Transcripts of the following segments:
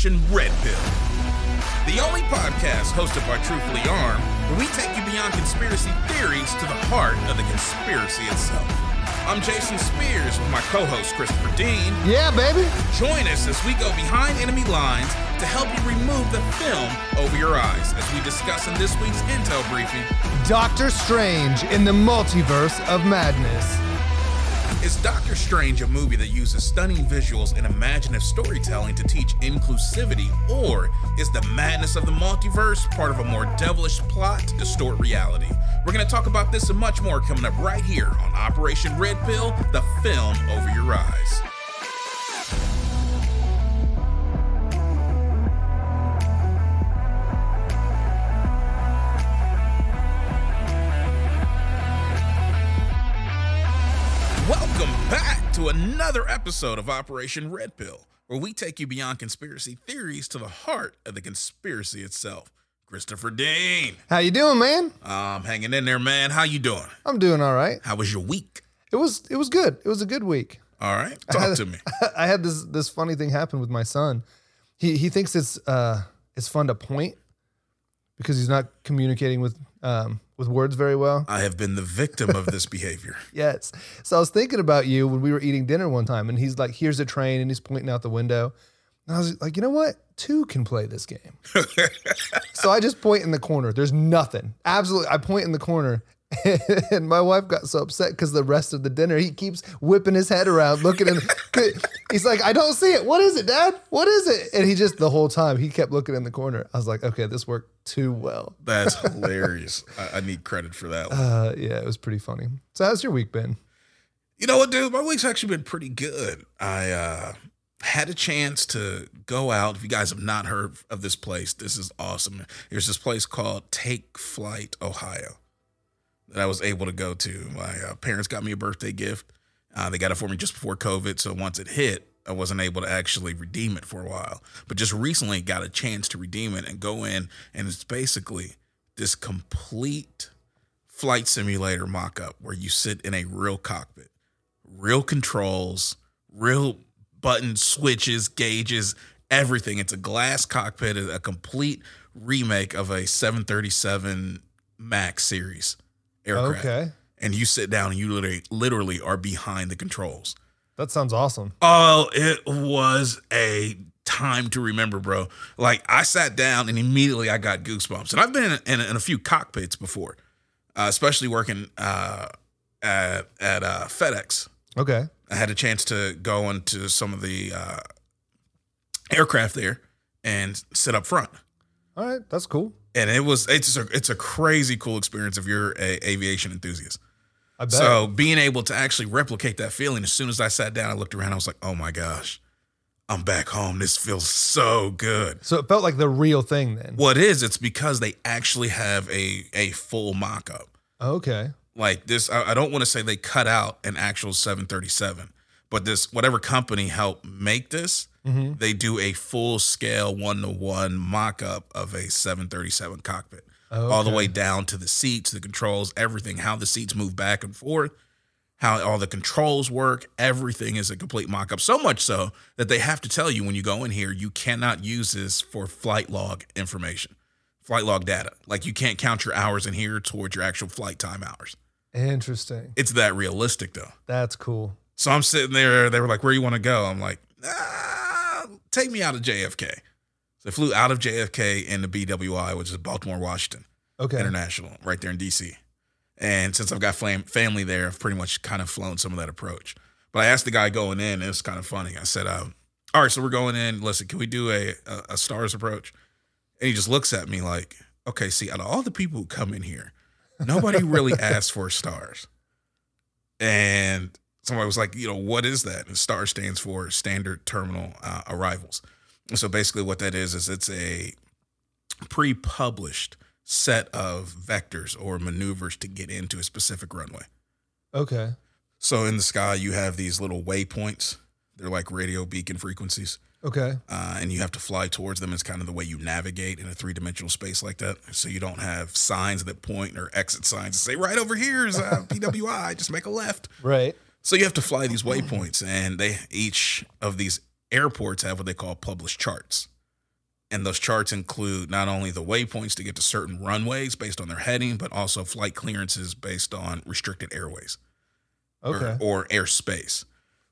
Operation Red Pill, the only podcast hosted by Truthfully Armed where we take you beyond conspiracy theories to the heart of the conspiracy itself. I'm Jason Spears with my co host Christopher Dean. Yeah, baby. Join us as we go behind enemy lines to help you remove the film over your eyes as we discuss in this week's Intel briefing. Doctor Strange in the Multiverse of Madness. Doctor Strange a movie that uses stunning visuals and imaginative storytelling to teach inclusivity, or is the madness of the multiverse part of a more devilish plot to distort reality? We're going to talk about this and much more coming up right here on Operation Red Pill, the film over your eyes. To another episode of Operation Red Pill, where we take you beyond conspiracy theories to the heart of the conspiracy itself. Christopher Dean, How you doing, man? I'm um, hanging in there, man. How you doing? I'm doing all right. How was your week? It was it was good. It was a good week. All right, talk to me. I had this this funny thing happen with my son. He he thinks it's uh it's fun to point because he's not communicating with um with words very well. I have been the victim of this behavior. Yes. So I was thinking about you when we were eating dinner one time, and he's like, "Here's a train," and he's pointing out the window. And I was like, "You know what? Two can play this game." so I just point in the corner. There's nothing. Absolutely, I point in the corner. And my wife got so upset because the rest of the dinner he keeps whipping his head around, looking in. He's like, "I don't see it. What is it, Dad? What is it?" And he just the whole time he kept looking in the corner. I was like, "Okay, this worked too well." That's hilarious. I, I need credit for that. One. Uh, yeah, it was pretty funny. So how's your week been? You know what, dude? My week's actually been pretty good. I uh, had a chance to go out. If you guys have not heard of this place, this is awesome. There's this place called Take Flight, Ohio, that I was able to go to. My uh, parents got me a birthday gift. Uh, they got it for me just before COVID. So once it hit, I wasn't able to actually redeem it for a while. But just recently got a chance to redeem it and go in. And it's basically this complete flight simulator mock up where you sit in a real cockpit real controls, real buttons, switches, gauges, everything. It's a glass cockpit, a complete remake of a 737 Max series aircraft. Okay, And you sit down and you literally literally are behind the controls. that sounds awesome. Oh, it was a time to remember, bro. Like I sat down and immediately I got goosebumps. And I've been in, in, in a few cockpits before, uh, especially working uh, at at uh, FedEx. Okay. I had a chance to go into some of the uh, aircraft there and sit up front. All right, that's cool. And it was it's a it's a crazy cool experience if you're a aviation enthusiast. I bet. So being able to actually replicate that feeling, as soon as I sat down, I looked around, I was like, oh my gosh, I'm back home. This feels so good. So it felt like the real thing then. What is, it's because they actually have a a full mock-up. Okay. Like this, I, I don't want to say they cut out an actual 737, but this whatever company helped make this, Mm-hmm. they do a full scale one to one mock up of a 737 cockpit, all the way down to the seats, the controls, everything, how the seats move back and forth, how all the controls work. Everything is a complete mock up. So much so that they have to tell you when you go in here, you cannot use this for flight log information, flight log data. Like you can't count your hours in here towards your actual flight time hours. Interesting. It's that realistic though. That's cool. So I'm sitting there. They were like, "Where you want to go?" I'm like, ah, "Take me out of JFK." So I flew out of JFK into BWI, which is Baltimore Washington Okay. International, right there in DC. And since I've got fam- family there, I've pretty much kind of flown some of that approach. But I asked the guy going in, and it was kind of funny. I said, uh, "All right, so we're going in. Listen, can we do a, a a stars approach?" And he just looks at me like, "Okay, see, out of all the people who come in here, nobody really asks for stars." And somebody was like, "You know, what is that?" And STAR stands for Standard Terminal uh, Arrivals. And so basically, what that is is it's a pre-published set of vectors or maneuvers to get into a specific runway. Okay. So in the sky, you have these little waypoints. They're like radio beacon frequencies, Okay. uh, and you have to fly towards them. It's kind of the way you navigate in a three dimensional space like that. So you don't have signs that point or exit signs that say right over here is uh, BWI. Just make a left. Right. So you have to fly these waypoints, and they each of these airports have what they call published charts. And those charts include not only the waypoints to get to certain runways based on their heading, but also flight clearances based on restricted airways Okay. or, or airspace.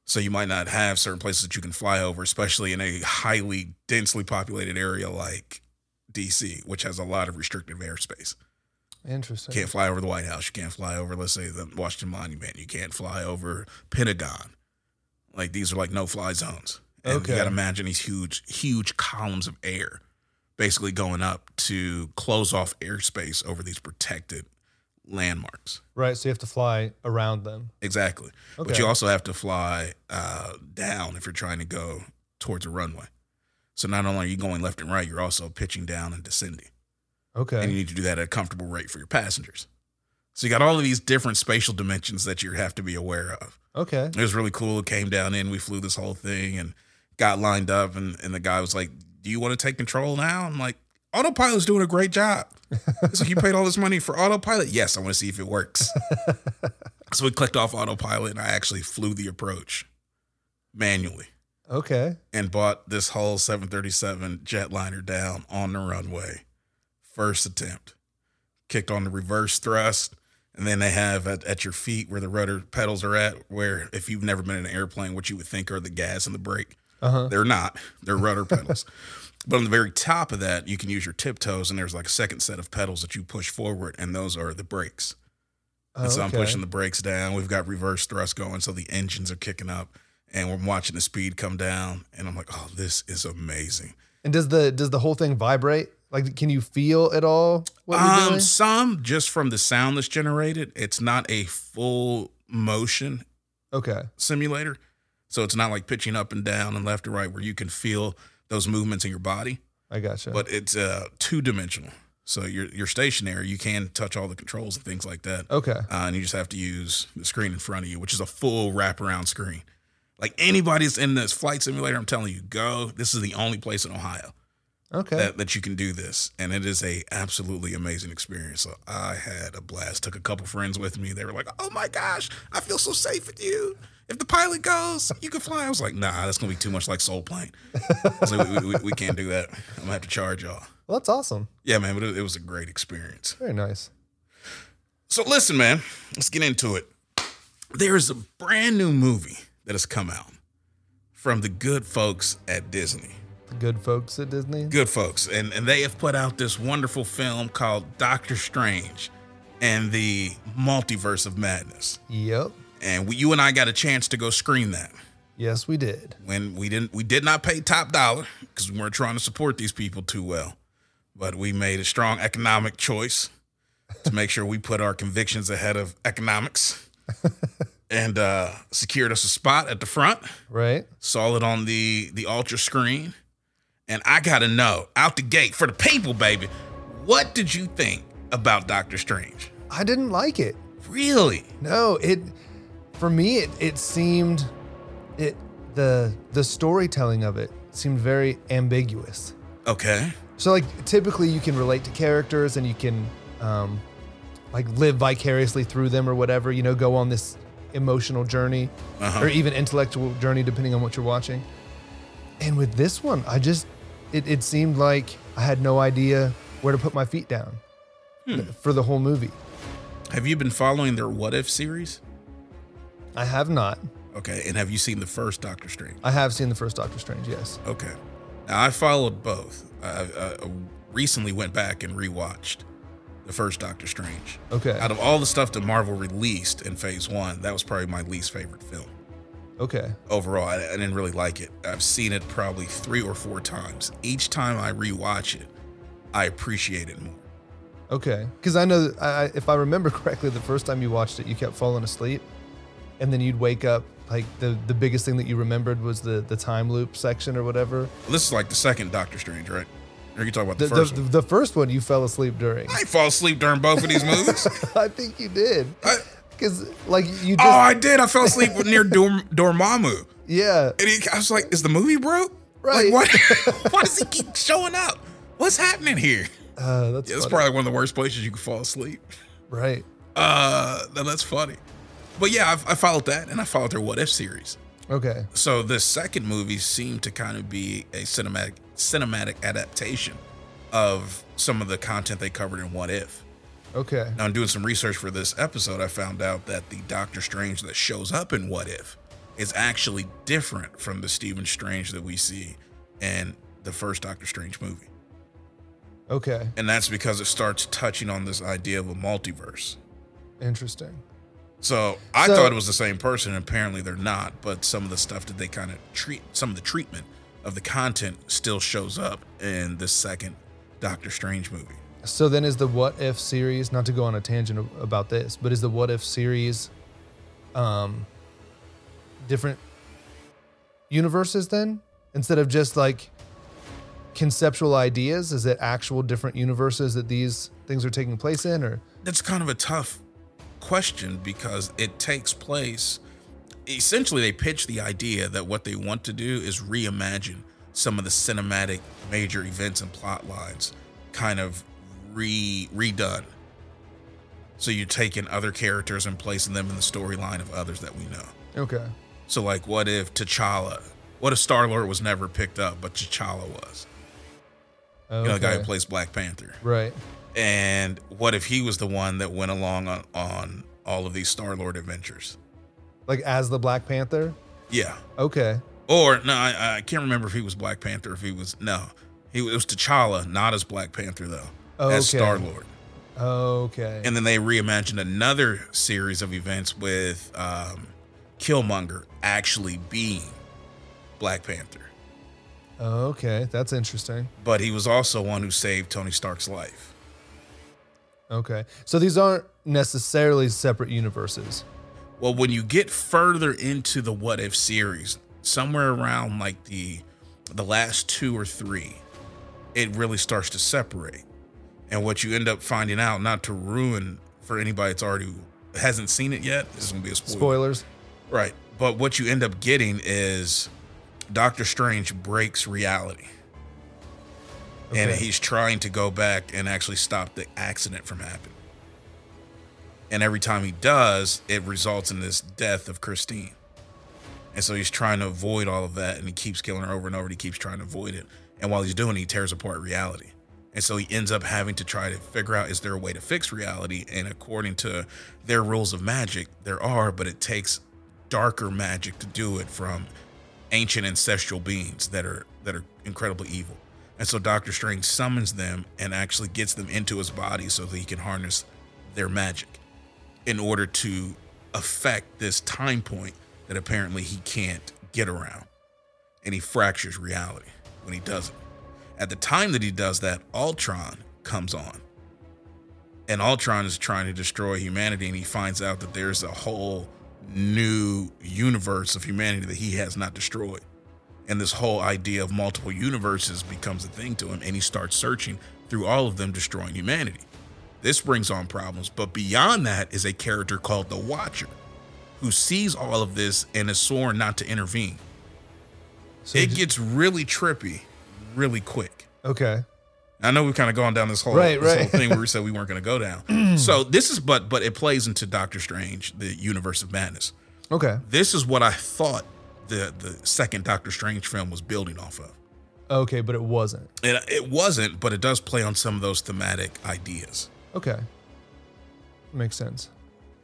So you might not have certain places that you can fly over, especially in a highly densely populated area like DC, which has a lot of restrictive airspace. Interesting. You can't fly over the White House. You can't fly over, let's say, the Washington Monument. You can't fly over Pentagon. Like these are like no fly zones. And Okay. you got to imagine these huge, huge columns of air basically going up to close off airspace over these protected landmarks. Right. So you have to fly around them. Exactly. But you also have to fly uh, down if you're trying to go towards a runway. So not only are you going left and right, you're also pitching down and descending. Okay. And you need to do that at a comfortable rate for your passengers. So you got all of these different spatial dimensions that you have to be aware of. okay. It was really cool. It came down in, we flew this whole thing and got lined up and, and the guy was like, Do you want to take control now? I'm like, Autopilot's doing a great job. It's like you paid all this money for autopilot? Yes, I want to see if it works. so we clicked off autopilot and I actually flew the approach manually Okay. and bought this whole 737 jetliner down on the runway. First attempt. Kicked on the reverse thrust. And then they have at, at your feet where the rudder pedals are at, where if you've never been in an airplane, what you would think are the gas and the brake. Uh huh. They're not. They're rudder pedals. But on the very top of that, you can use your tiptoes, and there's like a second set of pedals that you push forward, and those are the brakes. And so I'm pushing the brakes down. We've got reverse thrust going, so the engines are kicking up, and we're watching the speed come down. And I'm like, oh, this is amazing. And does the does the whole thing vibrate? Like, can you feel at all what Um, doing? some just from the sound that's generated. It's not a full motion Okay. simulator, so it's not like pitching up and down and left and right where you can feel those movements in your body. I gotcha. But it's uh, two dimensional. So you're you're stationary. You can touch all the controls and things like that. okay. uh, and you just have to use the screen in front of you, which is a full wraparound screen. Like anybody's in this flight simulator, I'm telling you, go. This is the only place in Ohio Okay. that, that you can do this, and it is a absolutely amazing experience. So I had a blast. Took a couple friends with me. They were like, "Oh my gosh, I feel so safe with you. If the pilot goes, you can fly." I was like, "Nah, that's gonna be too much like Soul Plane. so we, we, we can't do that. I'm gonna have to charge y'all." well, that's awesome. Yeah, man, but it, it was a great experience. Very nice. So listen, man, let's get into it. There is a brand new movie that has come out from the good folks at Disney. The good folks at Disney. Good folks. And and they have put out this wonderful film called Doctor Strange and the Multiverse of Madness. Yep. And we, you and I got a chance to go screen that. Yes, we did. When we didn't we did not pay top dollar because we weren't trying to support these people too well. But we made a strong economic choice to make sure we put our convictions ahead of economics. and uh, secured us a spot at the front. Right. Saw it on the the ultra screen. And I gotta know, out the gate for the people, baby, what did you think about Doctor Strange? I didn't like it. Really? No, it for me it it seemed it the the storytelling of it seemed very ambiguous. Okay. So like typically you can relate to characters and you can um like live vicariously through them or whatever, you know, go on this emotional journey Uh-huh. or even intellectual journey depending on what you're watching. And with this one, I just it, it seemed like I had no idea where to put my feet down hmm. for the whole movie. Have you been following their What If series? I have not. Okay. And have you seen the first Doctor Strange? I have seen the first Doctor Strange, yes. Okay. Now I followed both. I, I recently went back and rewatched the first Doctor Strange. Okay. Out of all the stuff that Marvel released in Phase One, that was probably my least favorite film Okay. overall. I, I didn't really like it. I've seen it probably three or four times. Each time I rewatch it, I appreciate it more. Okay. Because I know, that I, I- if I remember correctly, the first time you watched it, you kept falling asleep, and then you'd wake up. Like the the biggest thing that you remembered was the the time loop section or whatever. Well, this is like the second Doctor Strange, right? Or you talking about the, The, first the, one? the first one you fell asleep during. I fall asleep during both of these movies. I think you did. I- Because like you Just... oh, I did. I fell asleep near Dorm, Dormammu. yeah. And he, I was like, is the movie broke? Right. Like, why, why does he keep showing up? What's happening here? Uh, that's Yeah, it's probably one of the worst places you can fall asleep. right. Uh, that's funny. But yeah, I, I followed that and I followed their What If series. Okay. So the second movie seemed to kind of be a cinematic cinematic adaptation of some of the content they covered in What If. Okay. Now, in doing some research for this episode, I found out that the Doctor Strange that shows up in What If is actually different from the Stephen Strange that we see in the first Doctor Strange movie. Okay. And that's because it starts touching on this idea of a multiverse. Interesting. So I So- thought it was the same person. Apparently, they're not. But some of the stuff that they kind of treat, some of the treatment of the content still shows up in the second Doctor Strange movie. So then is the What If series, not to go on a tangent about this, but is the What If series um different universes then? Instead of just like conceptual ideas, is it actual different universes that these things are taking place in or That's kind of a tough question because it takes place. Essentially, they pitch the idea that what they want to do is reimagine some of the cinematic major events and plot lines, kind of re redone. So you're taking other characters and placing them in the storyline of others that we know. Okay. So, like, what if T'Challa? What if Star Lord was never picked up, but T'Challa was? Okay. You know, the guy who plays Black Panther. right. And what if he was the one that went along on, on all of these Star Lord adventures? Like as the Black Panther? Yeah. Okay. Or no, I, I can't remember if he was Black Panther. If he was no, he it was T'Challa, not as Black Panther though, as Okay. Star Lord. Okay. And then they reimagined another series of events with um, Killmonger actually being Black Panther, okay. That's interesting. but he was also one who saved Tony Stark's life. Okay. So these aren't necessarily separate universes. Well, when you get further into the What If series, somewhere around like the the last two or three, it really starts to separate. And what you end up finding out, not to ruin for anybody that's already hasn't seen it yet, this is gonna be a spoiler. Spoilers. Right. But what you end up getting is Doctor Strange breaks reality. And he's trying to go back and actually stop the accident from happening. And every time he does, it results in this death of Christine. And so he's trying to avoid all of that and he keeps killing her over and over and he keeps trying to avoid it. And while he's doing it, he tears apart reality. And so he ends up having to try to figure out is there a way to fix reality? And according to their rules of magic, there are, but it takes darker magic to do it from ancient ancestral beings that are that are incredibly evil. And so Doctor Strange summons them and actually gets them into his body so that he can harness their magic in order to affect this time point that apparently he can't get around. And he fractures reality when he does it. At the time that he does that, Ultron comes on. And Ultron is trying to destroy humanity, and he finds out that there's a whole new universe of humanity that he has not destroyed. And this whole idea of multiple universes becomes a thing to him, and he starts searching through all of them, destroying humanity. This brings on problems, but beyond that is a character called the Watcher, who sees all of this and is sworn not to intervene. So it j- gets really trippy, really quick. okay. I know we've kind of gone down this whole, Right, this right. whole thing where we said we weren't going to go down. so this is, but but it plays into Doctor Strange, the Universe of Madness. Okay. This is what I thought the the second Doctor Strange film was building off of. Okay, but it wasn't. And it wasn't, but it does play on some of those thematic ideas. Okay. Makes sense.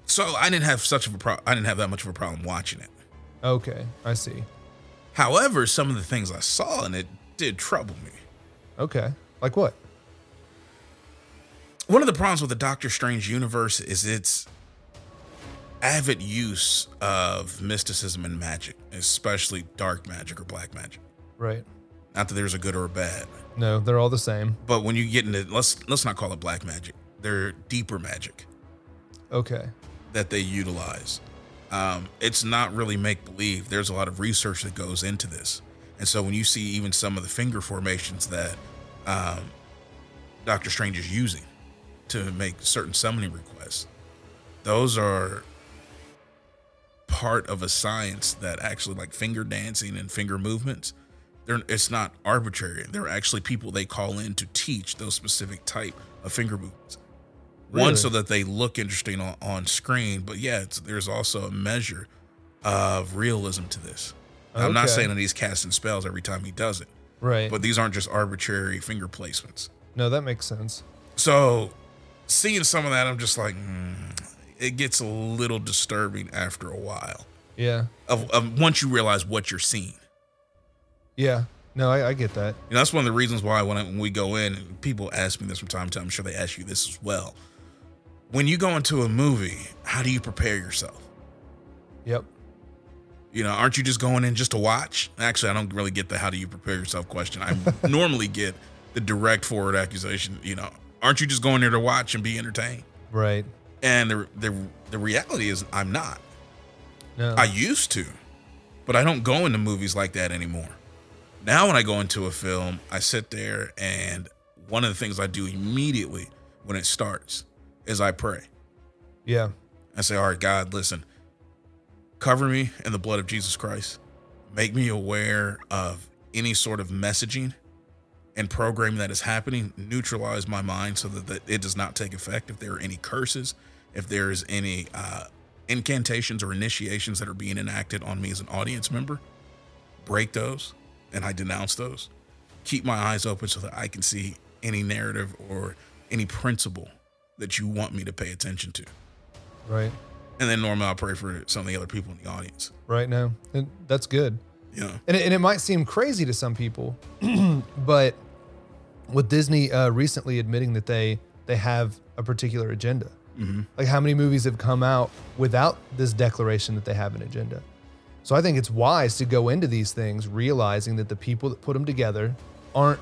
So I didn't have such of a pro- I didn't have that much of a problem watching it. Okay, I see. However, some of the things I saw in it did trouble me. Okay. Like what? One of the problems with the Doctor Strange universe is its avid use of mysticism and magic, especially dark magic or black magic. Right. Not that there's a good or a bad, No, they're all the same. but when you get into let's let's not call it black magic. They're deeper magic Okay. that they utilize. Um, it's not really make believe. There's a lot of research that goes into this, and so when you see even some of the finger formations that um, Doctor Strange is using to make certain summoning requests, those are part of a science that actually like finger dancing and finger movements. They're, it's not arbitrary. There are actually people they call in to teach those specific type of finger movements. One, so that they look interesting on, on screen, but yeah, it's, there's also a measure of realism to this. I'm not saying that he's casting spells every time he does it, Right. but these aren't just arbitrary finger placements. no, that makes sense. So seeing some of that, I'm just like, mm, it gets a little disturbing after a while. Yeah. Of, of once you realize what you're seeing. Yeah. No, I, I get that. You know, that's one of the reasons why when, I, when we go in, and people ask me this from time to time. I'm sure they ask you this as well. When you go into a movie, how do you prepare yourself? Yep. You know, aren't you just going in just to watch? Actually, I don't really get the how do you prepare yourself question. I normally get the direct forward accusation. You know, aren't you just going there to watch and be entertained? Right. And the the the reality is, I'm not. No. I used to, but I don't go into movies like that anymore. Now, when I go into a film, I sit there and one of the things I do immediately when it starts is I pray. yeah. I say, All right, God, listen, cover me in the blood of Jesus Christ. Make me aware of any sort of messaging and programming that is happening. Neutralize my mind so that, that it does not take effect. If there are any curses, if there is any uh, incantations or initiations that are being enacted on me as an audience member, break those and I denounce those. Keep my eyes open so that I can see any narrative or any principle that you want me to pay attention to. Right. And then normally I'll pray for some of the other people in the audience. Right now. And that's good. Yeah, And it, and it might seem crazy to some people, but with Disney uh, recently admitting that they they have a particular agenda, like how many movies have come out without this declaration that they have an agenda? So I think it's wise to go into these things realizing that the people that put them together aren't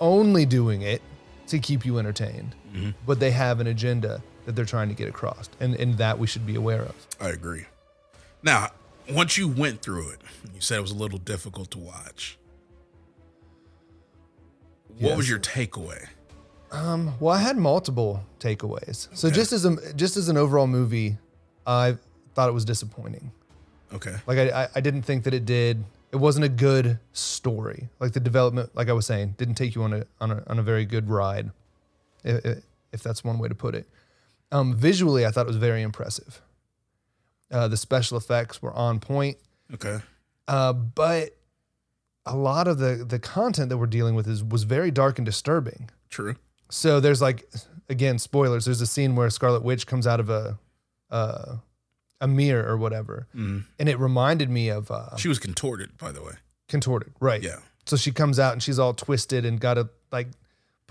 only doing it to keep you entertained, but they have an agenda that they're trying to get across, and and that we should be aware of. I agree. Now, once you went through it, you said it was a little difficult to watch. What was your takeaway? Um, well, I had multiple takeaways. So just as a just as an overall movie, I thought it was disappointing. Okay. Like I, I- I didn't think that it did. It wasn't a good story. Like the development, like I was saying, didn't take you on a on a, on a very good ride, if, if that's one way to put it. Um, visually, I thought it was very impressive. Uh, the special effects were on point, Okay. uh, but a lot of the the content that we're dealing with is was very dark and disturbing. True. So there's like, again, spoilers. There's a scene where Scarlet Witch comes out of a uh, a mirror or whatever, Mhm. and it reminded me of uh, She was contorted, by the way. contorted, right? Yeah. So she comes out and she's all twisted and got a like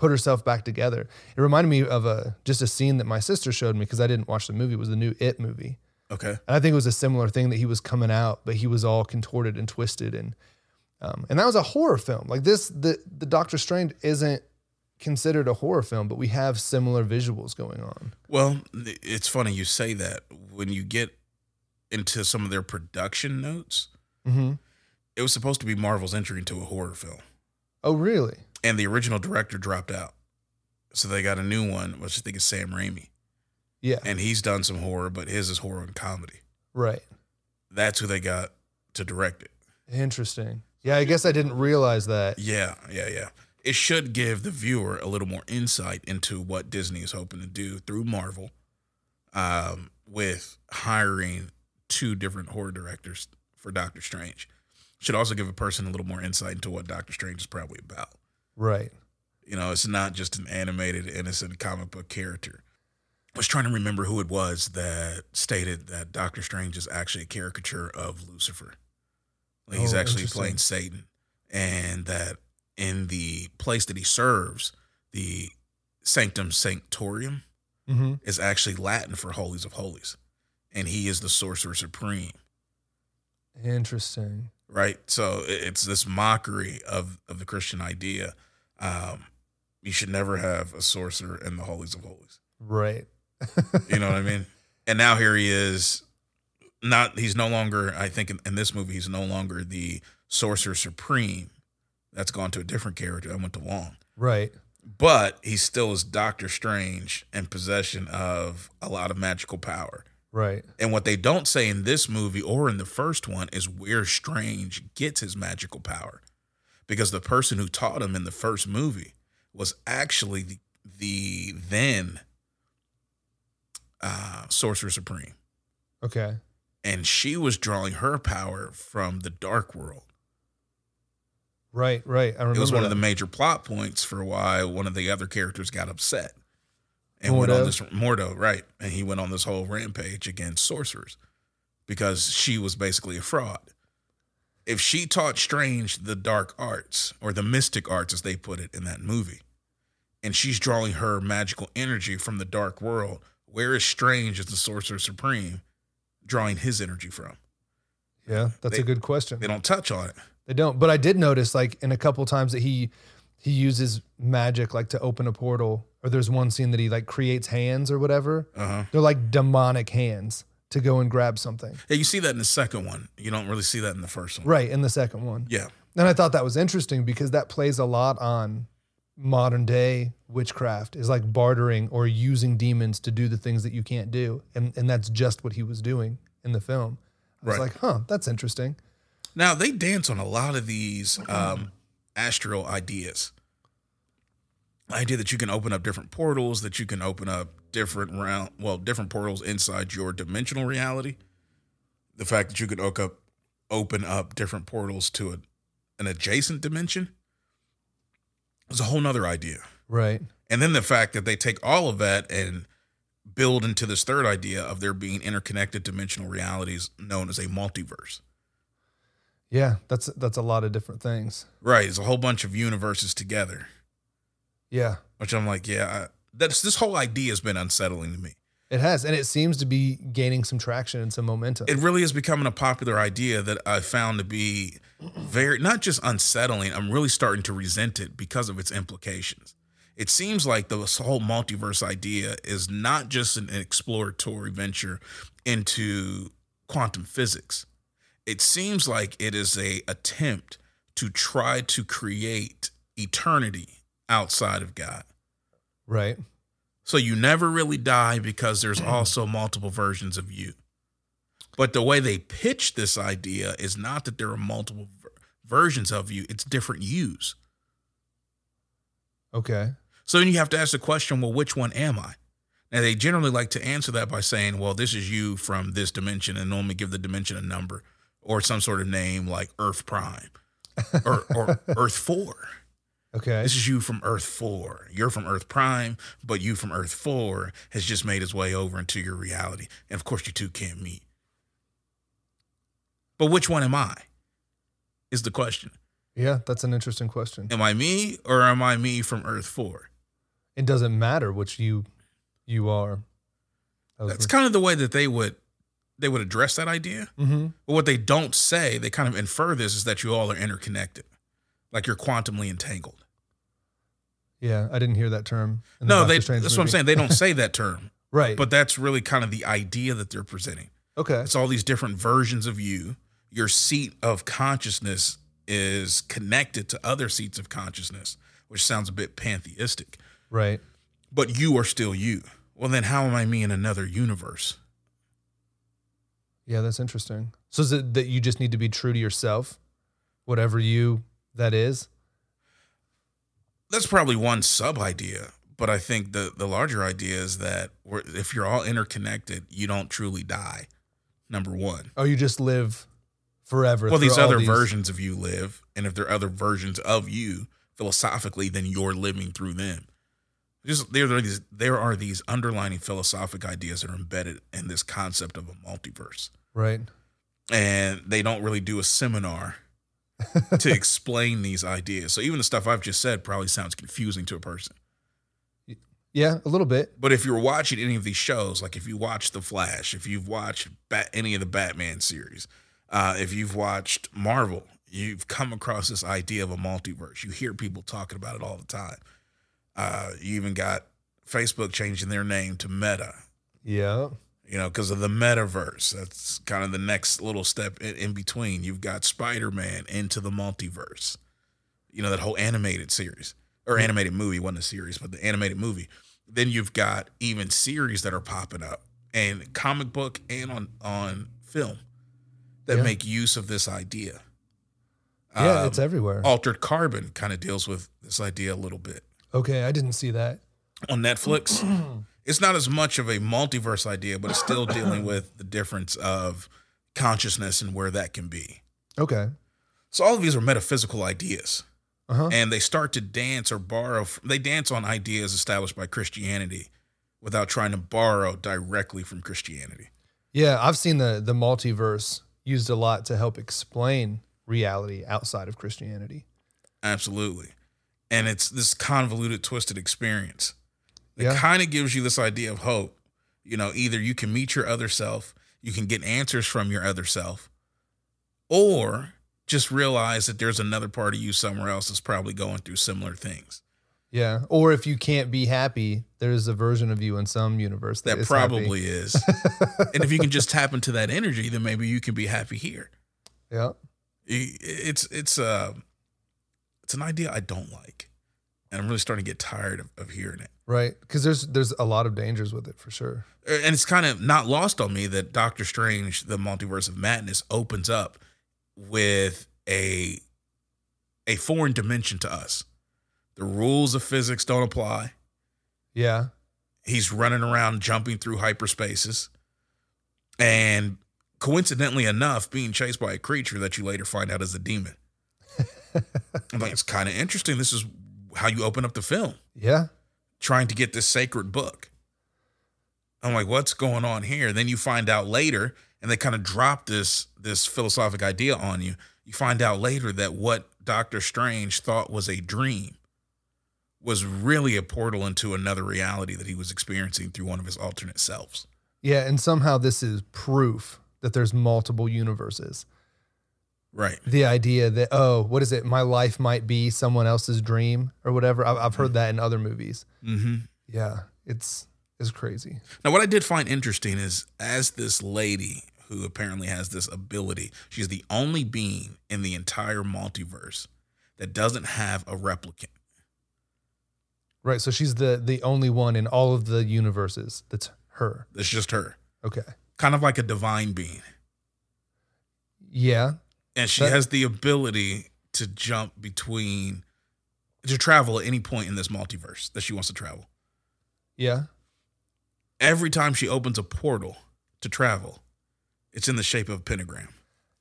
put herself back together. It reminded me of a just a scene that my sister showed me because I didn't watch the movie. It was the new It movie, Okay. and I think it was a similar thing that he was coming out, but he was all contorted and twisted, and um, and that was a horror film. Like this, the the Doctor Strange isn't considered a horror film, but we have similar visuals going on. Well, it's funny you say that. When you get into some of their production notes, Mm-hmm. it was supposed to be Marvel's entry into a horror film. Oh, really? And the original director dropped out. So they got a new one, which I think is Sam Raimi. Yeah. And he's done some horror, but his is horror and comedy. Right. That's who they got to direct it. Interesting. Yeah, I guess I didn't realize that. Yeah, yeah, yeah. It should give the viewer a little more insight into what Disney is hoping to do through Marvel um, with hiring two different horror directors for Doctor Strange. Should also give a person a little more insight into what Doctor Strange is probably about. Right. You know, it's not just an animated, innocent comic book character. I was trying to remember who it was that stated that Doctor Strange is actually a caricature of Lucifer. Like he's Oh, actually playing Satan. And that in the place that he serves, the Sanctum Sanctorium Mm-hmm. is actually Latin for Holies of Holies. And he is the sorcerer supreme, Interesting. Right? So it's this mockery of, of the Christian idea. Um, you should never have a sorcerer in the Holies of Holies. Right. You know what I mean? And now here he is. Not he's no longer. I think in, in this movie he's no longer the sorcerer supreme. That's gone to a different character. That went to Wong. Right. But he still is Doctor Strange in possession of a lot of magical power. Right. And what they don't say in this movie or in the first one is where Strange gets his magical power. Because the person who taught him in the first movie was actually the, the then uh, Sorcerer Supreme. Okay. and she was drawing her power from the dark world. Right, right. I remember It was one of the major plot points for why one of the other characters got upset. And went on this Mordo, right. And he went on this whole rampage against sorcerers because she was basically a fraud. If she taught Strange the dark arts or the mystic arts, as they put it in that movie, and she's drawing her magical energy from the dark world, where is Strange as the sorcerer supreme drawing his energy from? Yeah, that's They- a good question. They don't touch on it. They don't. But I did notice like in a couple times that he he uses magic like to open a portal or there's one scene that he like creates hands or whatever. Uh huh. They're like demonic hands to go and grab something. Yeah, you see that in the second one. You don't really see that in the first one. Right, in the second one. Yeah. And I thought that was interesting because that plays a lot on modern day witchcraft is like bartering or using demons to do the things that you can't do. And and that's just what he was doing in the film. I was Right. like, huh, that's interesting. Now they dance on a lot of these um, astral ideas. The idea that you can open up different portals, that you can open up different round, well, different portals inside your dimensional reality. The fact that you could open up, open up different portals to a, an adjacent dimension is a whole nother idea. Right. And then the fact that they take all of that and build into this third idea of there being interconnected dimensional realities known as a multiverse. Yeah, that's that's a lot of different things. Right, it's a whole bunch of universes together, Yeah. which I'm like, yeah, I, that's this whole idea has been unsettling to me. It has, and it seems to be gaining some traction and some momentum. It really is becoming a popular idea that I found to be very not just unsettling. I'm really starting to resent it because of its implications. It seems like the whole multiverse idea is not just an exploratory venture into quantum physics. It seems like it is a attempt to try to create eternity outside of God. right. So you never really die because there's also multiple versions of you. But the way they pitch this idea is not that there are multiple ver- versions of you, it's different yous. Okay. So then you have to ask the question, well, which one am I? Now they generally like to answer that by saying, well, this is you from this dimension and normally give the dimension a number or some sort of name like Earth Prime or, or Earth 4. Okay. This is you from Earth 4. You're from Earth Prime, but you from Earth 4 has just made his way over into your reality. And of course, you two can't meet. But which one am I? Is the question. Yeah, that's an interesting question. Am I me or am I me from Earth 4? It doesn't matter which you you are. That's kind of the way that they would they would address that idea. hmm But what they don't say, they kind of infer this is that you all are interconnected. Like you're quantumly entangled. Yeah, I didn't hear that term. the No, they, that's what I'm saying. They don't say that term, Right. but that's really kind of the idea that they're presenting. okay. It's all these different versions of you. Your seat of consciousness is connected to other seats of consciousness, which sounds a bit pantheistic, Right. but you are still you. Well, then how am I me in another universe? Yeah, that's interesting. So is it that you just need to be true to yourself, whatever you that is? That's probably one sub idea, but I think the, the larger idea is that we're, if you're all interconnected, you don't truly die. Number one. Oh, you just live forever. Well, these other versions of you live, and if there are other versions of you philosophically, then you're living through them. Just there are these there are these underlining philosophic ideas that are embedded in this concept of a multiverse, Right. and they don't really do a seminar to explain these ideas. So even the stuff I've just said probably sounds confusing to a person. Yeah, a little bit. But if you're watching any of these shows, like if you watch The Flash, if you've watched Bat- any of the Batman series, uh, if you've watched Marvel, you've come across this idea of a multiverse. You hear people talking about it all the time. Uh, you even got Facebook changing their name to Meta, Yeah. you know, because of the metaverse. That's kind of the next little step in, in between. You've got Spider Man into the multiverse, you know, that whole animated series or animated movie, wasn't a series, but the animated movie. Then you've got even series that are popping up and comic book and on, on film that Yeah. make use of this idea. Yeah, Um, it's everywhere. Altered Carbon kind of deals with this idea a little bit Okay, I didn't see that. on Netflix. it's not as much of a multiverse idea, but it's still dealing with the difference of consciousness and where that can be. Okay. So all of these are metaphysical ideas. Uh-huh. And they start to dance or borrow. They dance on ideas established by Christianity without trying to borrow directly from Christianity. Yeah, I've seen the the multiverse used a lot to help explain reality outside of Christianity. Absolutely. And it's this convoluted, twisted experience. It Yeah. kind of gives you this idea of hope. You know, either you can meet your other self, you can get answers from your other self, or just realize that there's another part of you somewhere else that's probably going through similar things. Yeah. Or if you can't be happy, there's a version of you in some universe that, That is happy. probably is. and if you can just tap into that energy, then maybe you can be happy here. Yeah. It's it's uh it's an idea I don't like. And I'm really starting to get tired of, of hearing it. Right. Because there's there's a lot of dangers with it for sure. and it's kind of not lost on me that Doctor Strange, the multiverse of madness, opens up with a a foreign dimension to us. The rules of physics don't apply. Yeah. He's running around jumping through hyperspaces. And coincidentally enough, being chased by a creature that you later find out is a demon. I'm like, it's kind of interesting. This is how you open up the film Yeah. trying to get this sacred book. I'm like, what's going on here? Then you find out later, and they kind of drop this this philosophic idea on you. You find out later that what Doctor Strange thought was a dream was really a portal into another reality that he was experiencing through one of his alternate selves. Yeah. And somehow this is proof that there's multiple universes. Right. The idea that, oh, what is it? My life might be someone else's dream or whatever. I've, I've heard that in other movies. Mm-hmm. Yeah. It's it's crazy. Now, what I did find interesting is as this lady who apparently has this ability, she's the only being in the entire multiverse that doesn't have a replicant. Right. So she's the the only one in all of the universes that's her. It's just her, Okay. kind of like a divine being. Yeah. And she That- has the ability to jump between, to travel at any point in this multiverse that she wants to travel. Yeah. Every time she opens a portal to travel, it's in the shape of a pentagram.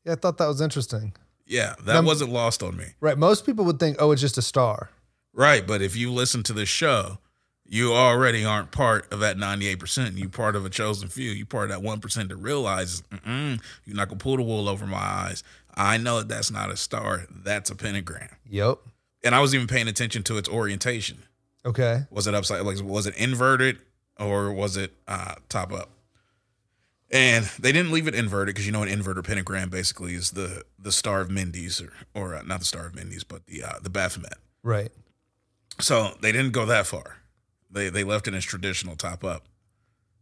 Yeah. I thought that was interesting. Yeah, that wasn't lost on me. Right. Most people would think, oh, it's just a star. Right, but if you listen to this show, you already aren't part of that 98%. You part of a chosen few. You part of that 1% that realizes, you're not going to pull the wool over my eyes. I know that that's not a star. That's a pentagram. Yep. And I was even paying attention to its orientation. Okay. Was it upside, like, was it inverted or was it uh, top up? And they didn't leave it inverted because you know an inverted pentagram basically is the the Star of Mendes or or uh, not the Star of Mendes but the uh, the Baphomet. Right. So they didn't go that far. They they left it as traditional top up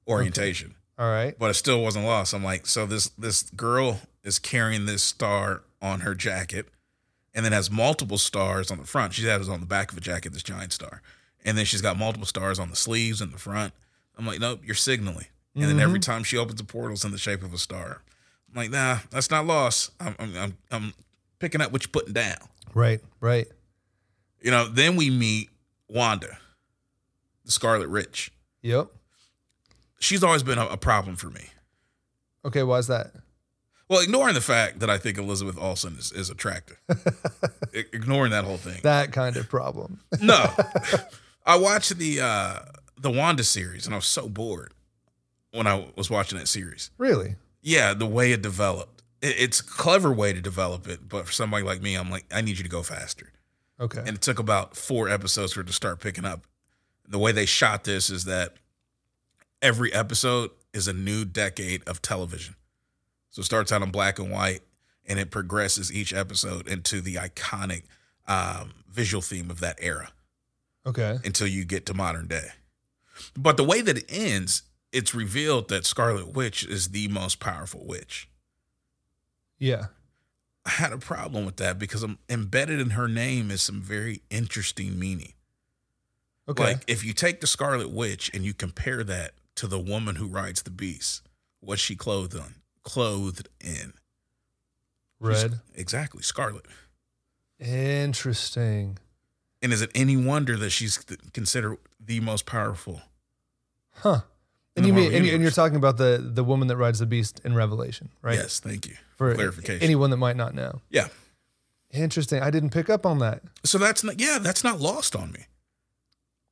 orientation, All right. but it still wasn't lost. I'm like, so this this girl is carrying this star on her jacket, and then has multiple stars on the front. She has on the back of a jacket, this giant star, and then she's got multiple stars on the sleeves and the front. I'm like, nope, you're signaling. And then every mm-hmm. time she opens the portals in the shape of a star. I'm like, nah, that's not lost. I'm I'm I'm, I'm picking up what you're putting down. Right. Right. You know, then we meet Wanda, the Scarlet Witch. Yep. She's always been a, a problem for me. Okay. Why is that? Well, ignoring the fact that I think Elizabeth Olsen is, is attractive, I- ignoring that whole thing. That kind of problem. No, I watched the uh, the Wanda series and I was so bored when I was watching that series. really? Yeah, the way it developed, it, it's a clever way to develop it, but for somebody like me, I'm like, I need you to go faster. Okay. and it took about four episodes for it to start picking up. The way they shot this is that every episode is a new decade of television. So it starts out in black and white, and it progresses each episode into the iconic um, visual theme of that era okay. until you get to modern day. But the way that it ends, it's revealed that Scarlet Witch is the most powerful witch. Yeah. I had a problem with that because I'm embedded in her name is some very interesting meaning. Okay. Like if you take the Scarlet Witch and you compare that to the woman who rides the beast, what's she clothed on? Clothed in. Red. Exactly, Scarlet. Interesting. And is it any wonder that she's considered the most powerful? Huh. And you mean and, you- and you're talking about the the woman that rides the beast in Revelation, right? Yes, thank you For clarification. anyone that might not know. yeah. Interesting. I didn't pick up on that. So that's not yeah, that's not lost on me.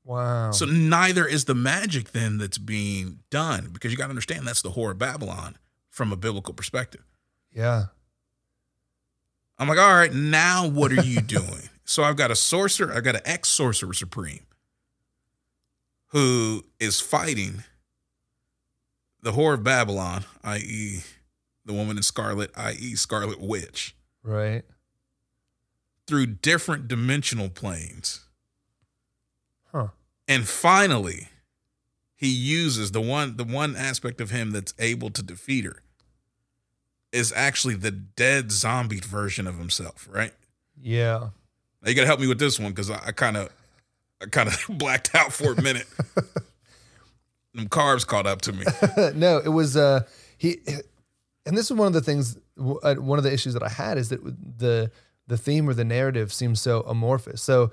Wow. So neither is the magic then that's being done because you got to understand that's the whore of Babylon from a biblical perspective. yeah. I'm like, all right, now what are you doing? so I've got a sorcerer, I've got an ex sorcerer supreme who is fighting the whore of Babylon, i.e., the woman in scarlet, i.e., Scarlet Witch, Right. through different dimensional planes. Huh. And finally, he uses the one the one aspect of him that's able to defeat her is actually the dead zombie version of himself, right? Yeah. Now you gotta help me with this one because I kind of I kind of blacked out for a minute. Them carbs caught up to me. no, it was uh he and this is one of the things uh, one of the issues that I had is that the the theme or the narrative seems so amorphous. So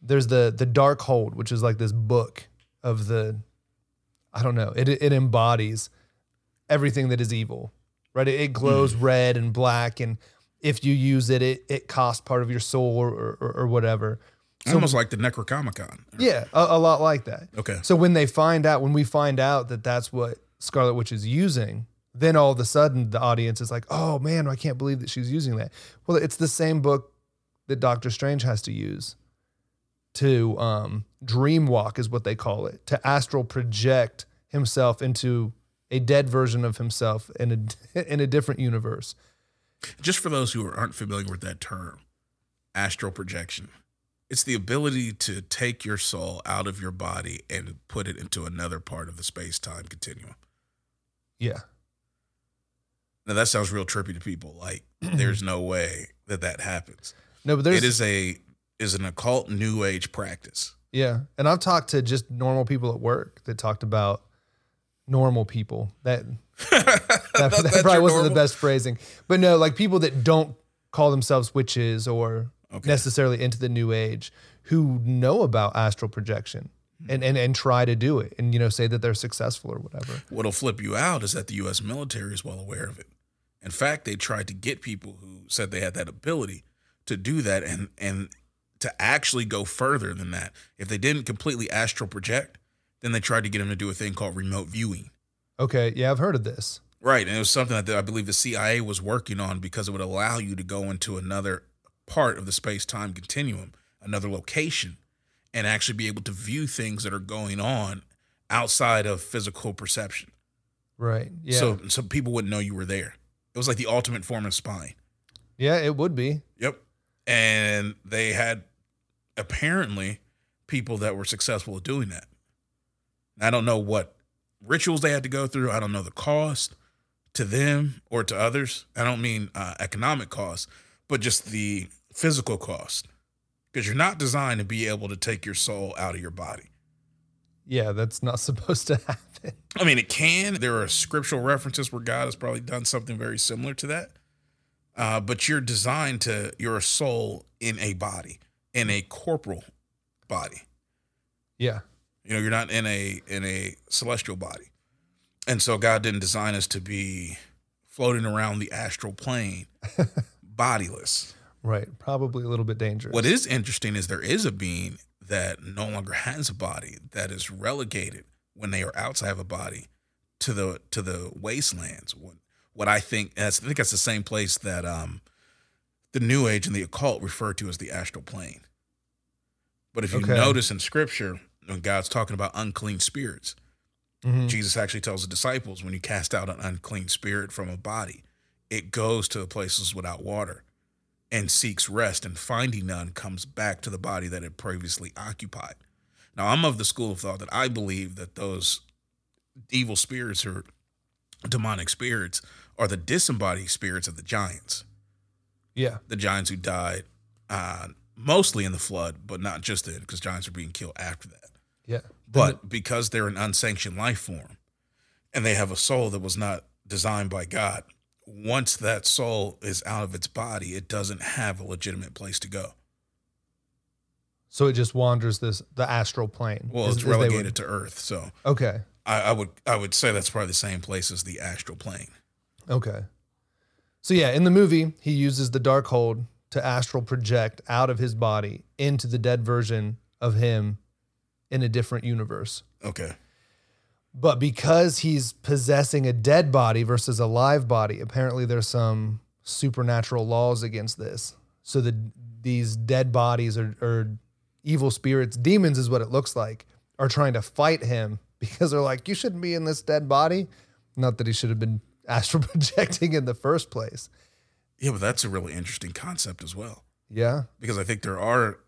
there's the the Darkhold, which is like this book of the I don't know, it it embodies everything that is evil. Right? It, it glows red and black and if you use it, it it costs part of your soul or or, or whatever. Almost like the Necronomicon. Yeah, a, a lot like that. Okay. So when they find out, when we find out that that's what Scarlet Witch is using, then all of a sudden the audience is like, "Oh man, I can't believe that she's using that." Well, it's the same book that Doctor Strange has to use to um, dream walk, is what they call it, to astral project himself into a dead version of himself in a in a different universe. Just for those who aren't familiar with that term, astral projection. It's the ability to take your soul out of your body and put it into another part of the space time continuum. Yeah, Now that sounds real trippy to people. Like there's no way that that happens. no, but there's it is a is an occult new age practice. Yeah. And I've talked to just normal people at work that talked about normal people. That that, that That's probably wasn't the best phrasing. But no, like people that don't call themselves witches or Okay. necessarily into the new age who know about astral projection Hmm. and, and and try to do it and you know say that they're successful or whatever. What'll flip you out is that the U.S. military is well aware of it. In fact, they tried to get people who said they had that ability to do that and and to actually go further than that. If they didn't completely astral project, then they tried to get him to do a thing called remote viewing. Okay, yeah, I've heard of this. Right, and it was something that I believe the CIA was working on because it would allow you to go into another part of the space-time continuum, another location, and actually be able to view things that are going on outside of physical perception. Right. Yeah. So so people wouldn't know you were there. It was like the ultimate form of spying. yeah, it would be. Yep. And they had apparently people that were successful at doing that. I don't know what rituals they had to go through. I don't know the cost to them or to others. I don't mean uh, economic cost, but just the physical cost. Because you're not designed to be able to take your soul out of your body. Yeah, that's not supposed to happen. I mean, it can. There are scriptural references where God has probably done something very similar to that. Uh, but you're designed to, you're a soul in a body, in a corporal body. Yeah. You know, you're not in a in a celestial body. And so God didn't design us to be floating around the astral plane, bodiless. Right. Probably a little bit dangerous. What is interesting is there is a being that no longer has a body that is relegated when they are outside of a body to the to the wastelands. What, what I think that's, I think that's the same place that um the New Age and the occult refer to as the astral plane. But if you Okay. notice in Scripture, when God's talking about unclean spirits, Mhm. Jesus actually tells the disciples when you cast out an unclean spirit from a body, it goes to the places without water and seeks rest, and finding none comes back to the body that it previously occupied. Now, I'm of the school of thought that I believe that those evil spirits or demonic spirits are the disembodied spirits of the giants, Yeah. the giants who died uh, mostly in the flood, but not just then, because giants are being killed after that. Yeah. But because they're an unsanctioned life form and they have a soul that was not designed by God, once that soul is out of its body, it doesn't have a legitimate place to go. So it just wanders this the astral plane. Well, it's as they would- relegated to earth. So, Okay. I, I would I would say that's probably the same place as the astral plane. Okay. So yeah, in the movie, he uses the Darkhold to astral project out of his body into the dead version of him in a different universe. Okay. But because he's possessing a dead body versus a live body, apparently there's some supernatural laws against this. So the these dead bodies or, or evil spirits, demons is what it looks like, are trying to fight him because they're like, you shouldn't be in this dead body. Not that he should have been astral projecting in the first place. Yeah, but that's a really interesting concept as well. Yeah. Because I think there are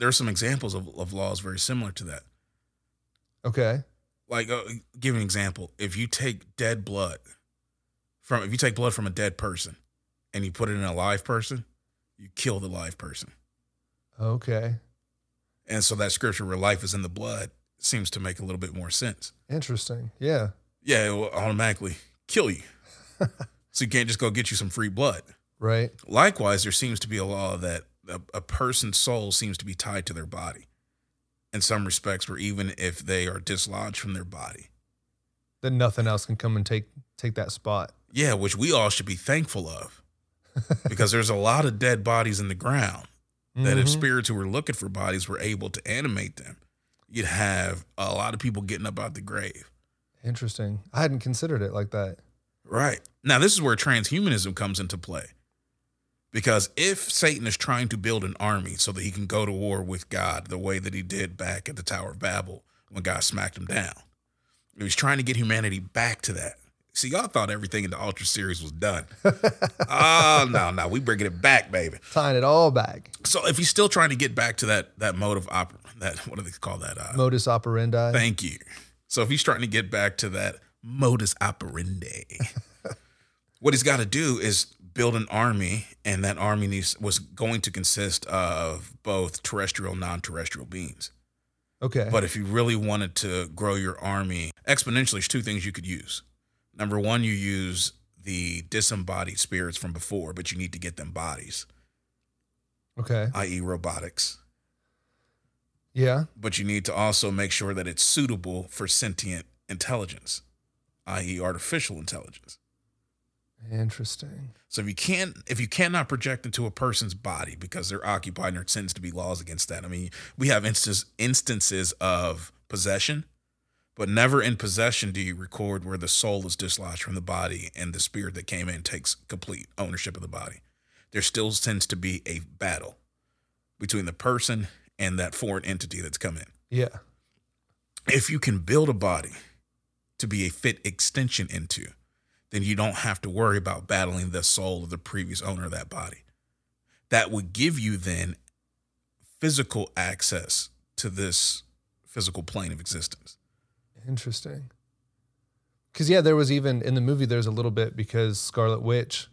there are some examples of, of laws very similar to that. Okay. Like, uh, give an example. If you take dead blood from, if you take blood from a dead person and you put it in a live person, you kill the live person. Okay. And so that scripture where life is in the blood seems to make a little bit more sense. Interesting. Yeah. Yeah, it will automatically kill you. so you can't just go get you some free blood. Right. Likewise, there seems to be a law that a, a person's soul seems to be tied to their body in some respects, where even if they are dislodged from their body, Then nothing else can come and take take that spot. yeah, which we all should be thankful of because there's a lot of dead bodies in the ground that if Mhm. spirits who were looking for bodies were able to animate them, you'd have a lot of people getting up out the grave. Interesting. I hadn't considered it like that. Right. Now, this is where transhumanism comes into play. Because if Satan is trying to build an army so that he can go to war with God the way that he did back at the Tower of Babel when God smacked him down, if he's trying to get humanity back to that. See, y'all thought everything in the Ultra series was done. oh, no, no, we bringing it back, baby. Tying it all back. So if he's still trying to get back to that that mode of opera, that what do they call that? Uh, Modus operandi. Thank you. So if he's trying to get back to that modus operandi, what he's got to do is build an army, and that army needs, was going to consist of both terrestrial and non-terrestrial beings. Okay. But if you really wanted to grow your army exponentially, there's two things you could use. Number one, you use the disembodied spirits from before, but you need to get them bodies, okay. i.e., robotics. Yeah. but you need to also make sure that it's suitable for sentient intelligence, i.e., artificial intelligence. Interesting. So if you can't, if you cannot project into a person's body because they're occupied, and there tends to be laws against that. I mean, we have instance, instances of possession, but never in possession do you record where the soul is dislodged from the body and the spirit that came in takes complete ownership of the body. There still tends to be a battle between the person and that foreign entity that's come in. Yeah. if you can build a body to be a fit extension into, then you don't have to worry about battling the soul of the previous owner of that body. That would give you then physical access to this physical plane of existence. Interesting. Because yeah, there was even in the movie. There's a little bit because Scarlet Witch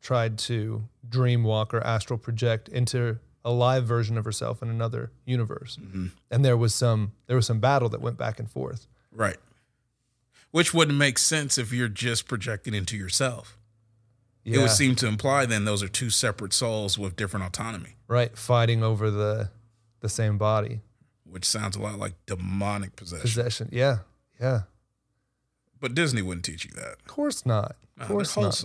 tried to dream walk or astral project into a live version of herself in another universe, mm-hmm. and there was some there was some battle that went back and forth. Right. Which wouldn't make sense if you're just projecting into yourself. It would seem to imply then those are two separate souls with different autonomy, right, fighting over the the same body which sounds a lot like demonic possession. possession. Yeah, yeah. But Disney wouldn't teach you that. Of course not. Of course not.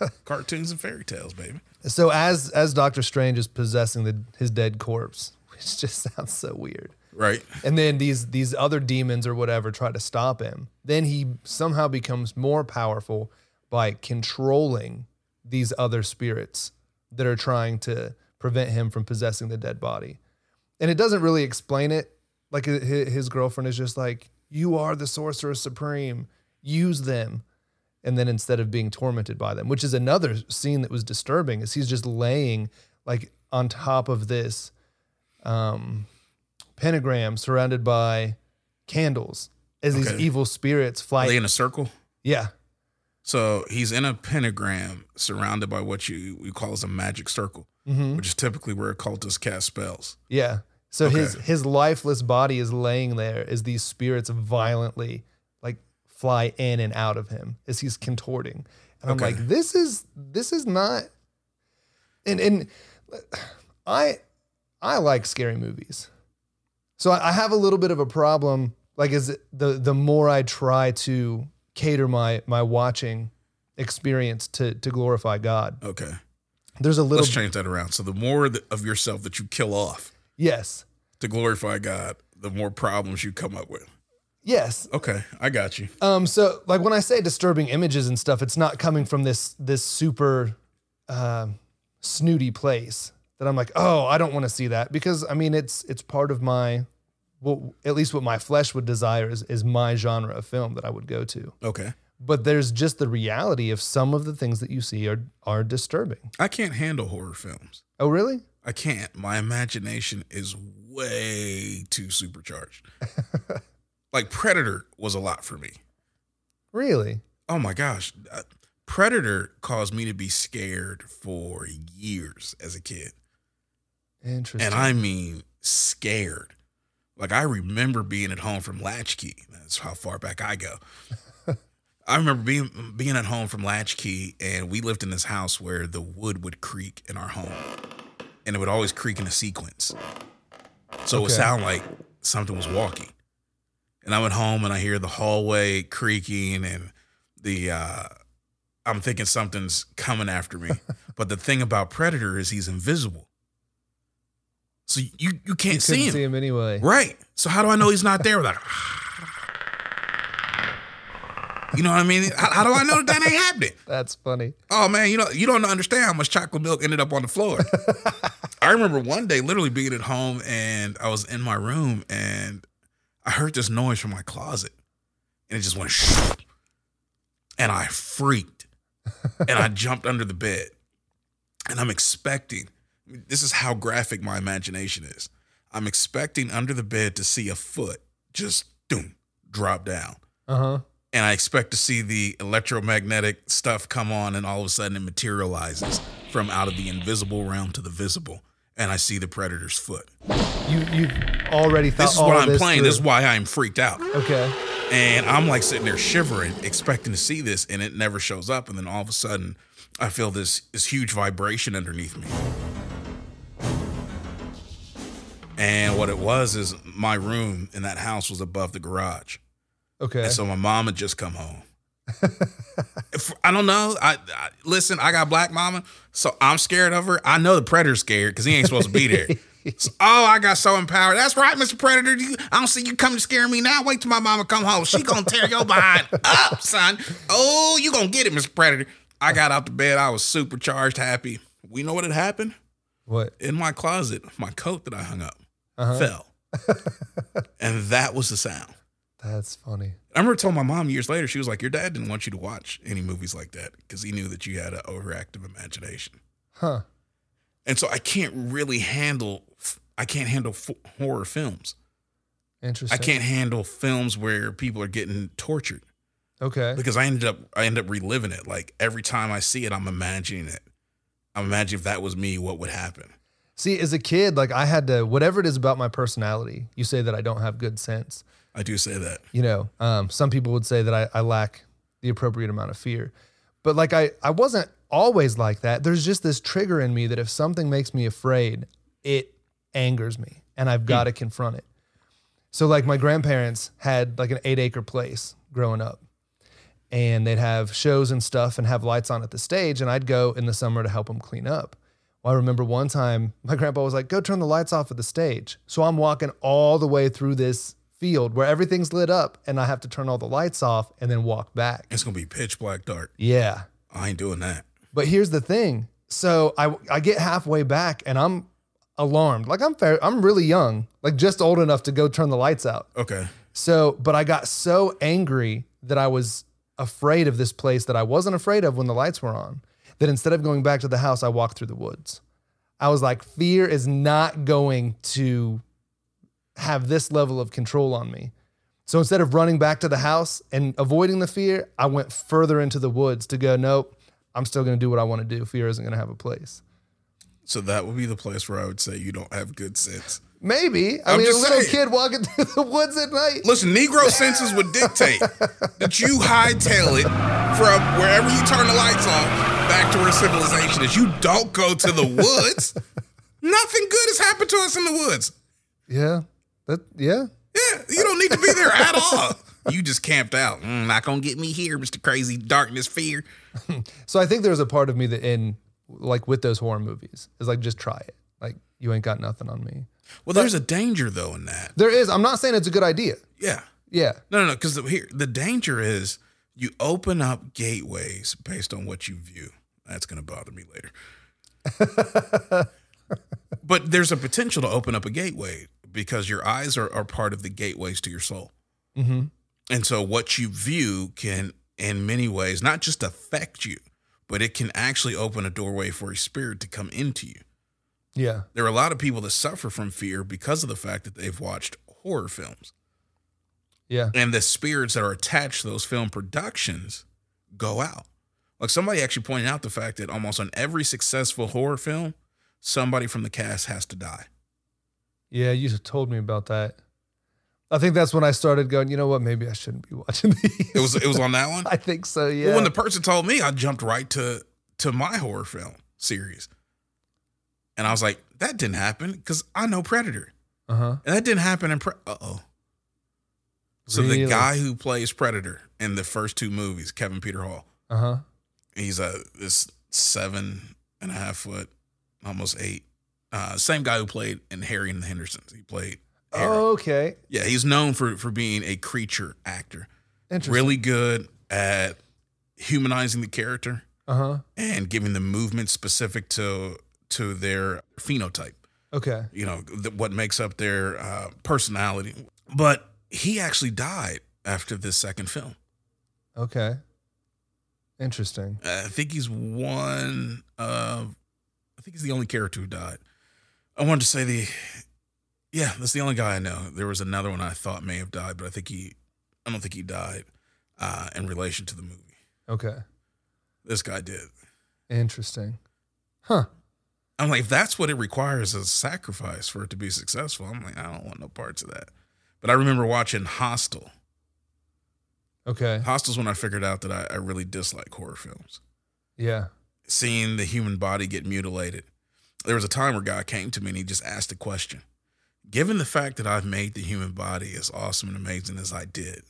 Cartoons and fairy tales, baby. So as as Doctor Strange is possessing the his dead corpse, which just sounds so weird. Right. and then these these other demons or whatever try to stop him. Then he somehow becomes more powerful by controlling these other spirits that are trying to prevent him from possessing the dead body. And it doesn't really explain it. Like his girlfriend is just like you are the sorcerer supreme. Use them. And then instead of being tormented by them which is another scene that was disturbing is he's just laying like on top of this um pentagram surrounded by candles as these evil spirits Are fly. they in a circle? yeah, So he's in a pentagram surrounded by what you we call as a magic circle, Mhm. which is typically where occultists cast spells. yeah. So his Okay. his lifeless body is laying there as these spirits violently like fly in and out of him as he's contorting. And I'm like, this is this is not. And and I I like scary movies, so I have a little bit of a problem Like is it, the the more I try to cater my my watching experience to to glorify God. Okay. There's a little Let's change that around. So the more of yourself that you kill off yes. to glorify God, the more problems you come up with. Yes. Okay, I got you. Um, so like when I say disturbing images and stuff, it's not coming from this this super uh, snooty place that I'm like, oh, I don't want to see that because I mean it's it's part of my well, at least what my flesh would desire is is my genre of film that I would go to. Okay. But there's just the reality of some of the things that you see are are disturbing. I can't handle horror films. Oh, really? I can't. My imagination is way too supercharged. like Predator was a lot for me. Really? Oh my gosh. Uh, Predator caused me to be scared for years as a kid. Interesting. And I mean scared. Like I remember being at home from Latchkey. That's how far back I go. I remember being being at home from Latchkey, and we lived in this house where the wood would creak in our home, and it would always creak in a sequence. So it would sound like something was walking. And I went home and I hear the hallway creaking, and the uh, I'm thinking something's coming after me. but the thing about Predator is he's invisible, so you you can't you see him. see him anyway. Right. So how do I know he's not there? Like, you know what I mean? How, how do I know that, that ain't happening? That's funny. Oh man, you know you don't understand how much chocolate milk ended up on the floor. I remember one day literally being at home and I was in my room and I heard this noise from my closet and it just went shh, and I freaked and I jumped under the bed and I'm expecting this is how graphic my imagination is. I'm expecting under the bed to see a foot just doom drop down Uh huh. and I expect to see the electromagnetic stuff come on, and all of a sudden it materializes from out of the invisible realm to the visible, and I see the predator's foot. You you've already thought This is what I'm this playing. through. This is why I'm freaked out, Okay. and I'm like sitting there shivering, expecting to see this, and it never shows up, and then all of a sudden I feel this this huge vibration underneath me. And what it was is my room in that house was above the garage. Okay. And so my mom had just come home. If- I don't know. I, I listen. I got black mama, so I'm scared of her. I know the predator's scared because he ain't supposed to be there. So- oh, I got so empowered. That's right, Mr. Predator. You, I don't see you coming to scare me now. Wait till my mama come home. She gonna tear your behind up, son. Oh, you gonna get it, Mr. Predator. I got out the bed. I was supercharged, happy. We know what had happened what? in my closet. My coat that I hung up Uh-huh. fell, and that was the sound. That's funny. I remember telling my mom years later, she was like, Your dad didn't want you to watch any movies like that because he knew that you had an overactive imagination. Huh. And so I can't really handle, I can't handle f- horror films. Interesting. I can't handle films where people are getting tortured Okay. because I ended up, I end up reliving it. Like every time I see it, I'm imagining it. I'm imagining if that was me, what would happen. See, as a kid, like I had to, whatever it is about my personality, you say that I don't have good sense. I do say that. You know, um, some people would say that I, I lack the appropriate amount of fear. But like I, I wasn't always like that. There's just this trigger in me that if something makes me afraid, it angers me and I've got to confront it. So like my grandparents had like an eight acre place growing up and they'd have shows and stuff and have lights on at the stage. And I'd go in the summer to help them clean up. Well, I remember one time my grandpa was like, go turn the lights off of the stage. So I'm walking all the way through this field where everything's lit up and I have to turn all the lights off and then walk back. It's going to be pitch black dark. Yeah. I ain't doing that. But here's the thing. So I I get halfway back and I'm alarmed. Like I'm fair, I'm really young, like just old enough to go turn the lights out. Okay. So, but I got so angry that I was afraid of this place that I wasn't afraid of when the lights were on. That instead of going back to the house, I walked through the woods. I was like, fear is not going to have this level of control on me. So instead of running back to the house and avoiding the fear, I went further into the woods to go, nope, I'm still going to do what I want to do. Fear isn't going to have a place. So that would be the place where I would say you don't have good sense. Maybe. I I'm mean, a little saying. kid walking through the woods at night. Listen, Negro senses would dictate that you hightail it from wherever you turn the lights on back to where civilization is. You don't go to the woods. Nothing good has happened to us in the woods. Yeah. That, yeah. Yeah, you don't need to be there at all. You just camped out. Mm, not gonna get me here, Mister Crazy Darkness Fear. So I think there's a part of me that in like with those horror movies is like just try it. Like you ain't got nothing on me. Well, there's a danger though in that. There is. I'm not saying it's a good idea. Yeah, Yeah. no, no, no. Because here the danger is you open up gateways based on what you view. That's gonna bother me later. but there's a potential to open up a gateway because your eyes are, are part of the gateways to your soul. Mm-hmm. And so what you view can, in many ways, not just affect you, but it can actually open a doorway for a spirit to come into you. Yeah. There are a lot of people that suffer from fear because of the fact that they've watched horror films. Yeah. And the spirits that are attached to those film productions go out. Like somebody actually pointed out the fact that almost on every successful horror film, somebody from the cast has to die. Yeah. You just told me about that. I think that's when I started going, you know what? Maybe I shouldn't be watching these. It was it was on that one. I think so. Yeah. Well, when the person told me, I jumped right to to my horror film series, and I was like, "That didn't happen," because I know Predator, uh huh. and that didn't happen in. Pre- uh oh. So Really? the guy who plays Predator in the first two movies, Kevin Peter Hall, Uh huh. he's a this seven and a half foot, almost eight. Uh, same guy who played in Harry and the Hendersons. He played. Harry. okay. Yeah, he's known for for being a creature actor. Interesting. Really good at humanizing the character. Uh huh. and giving the movement specific to to their phenotype. Okay. You know th- what makes up their uh, personality. But he actually died after this second film. Okay. Interesting. I think he's one of. I think he's the only character who died. I wanted to say the. Yeah, that's the only guy I know. There was another one I thought may have died, but I think he. I don't think he died uh, in relation to the movie. Okay. This guy did. Interesting. Huh. I'm like, if that's what it requires as a sacrifice for it to be successful, I'm like, I don't want no parts of that. But I remember watching Hostel. Okay. Hostel's when I figured out that I, I really dislike horror films. Yeah. Seeing the human body get mutilated. There was a time where a guy came to me and he just asked a question. Given the fact that I've made the human body as awesome and amazing as I did,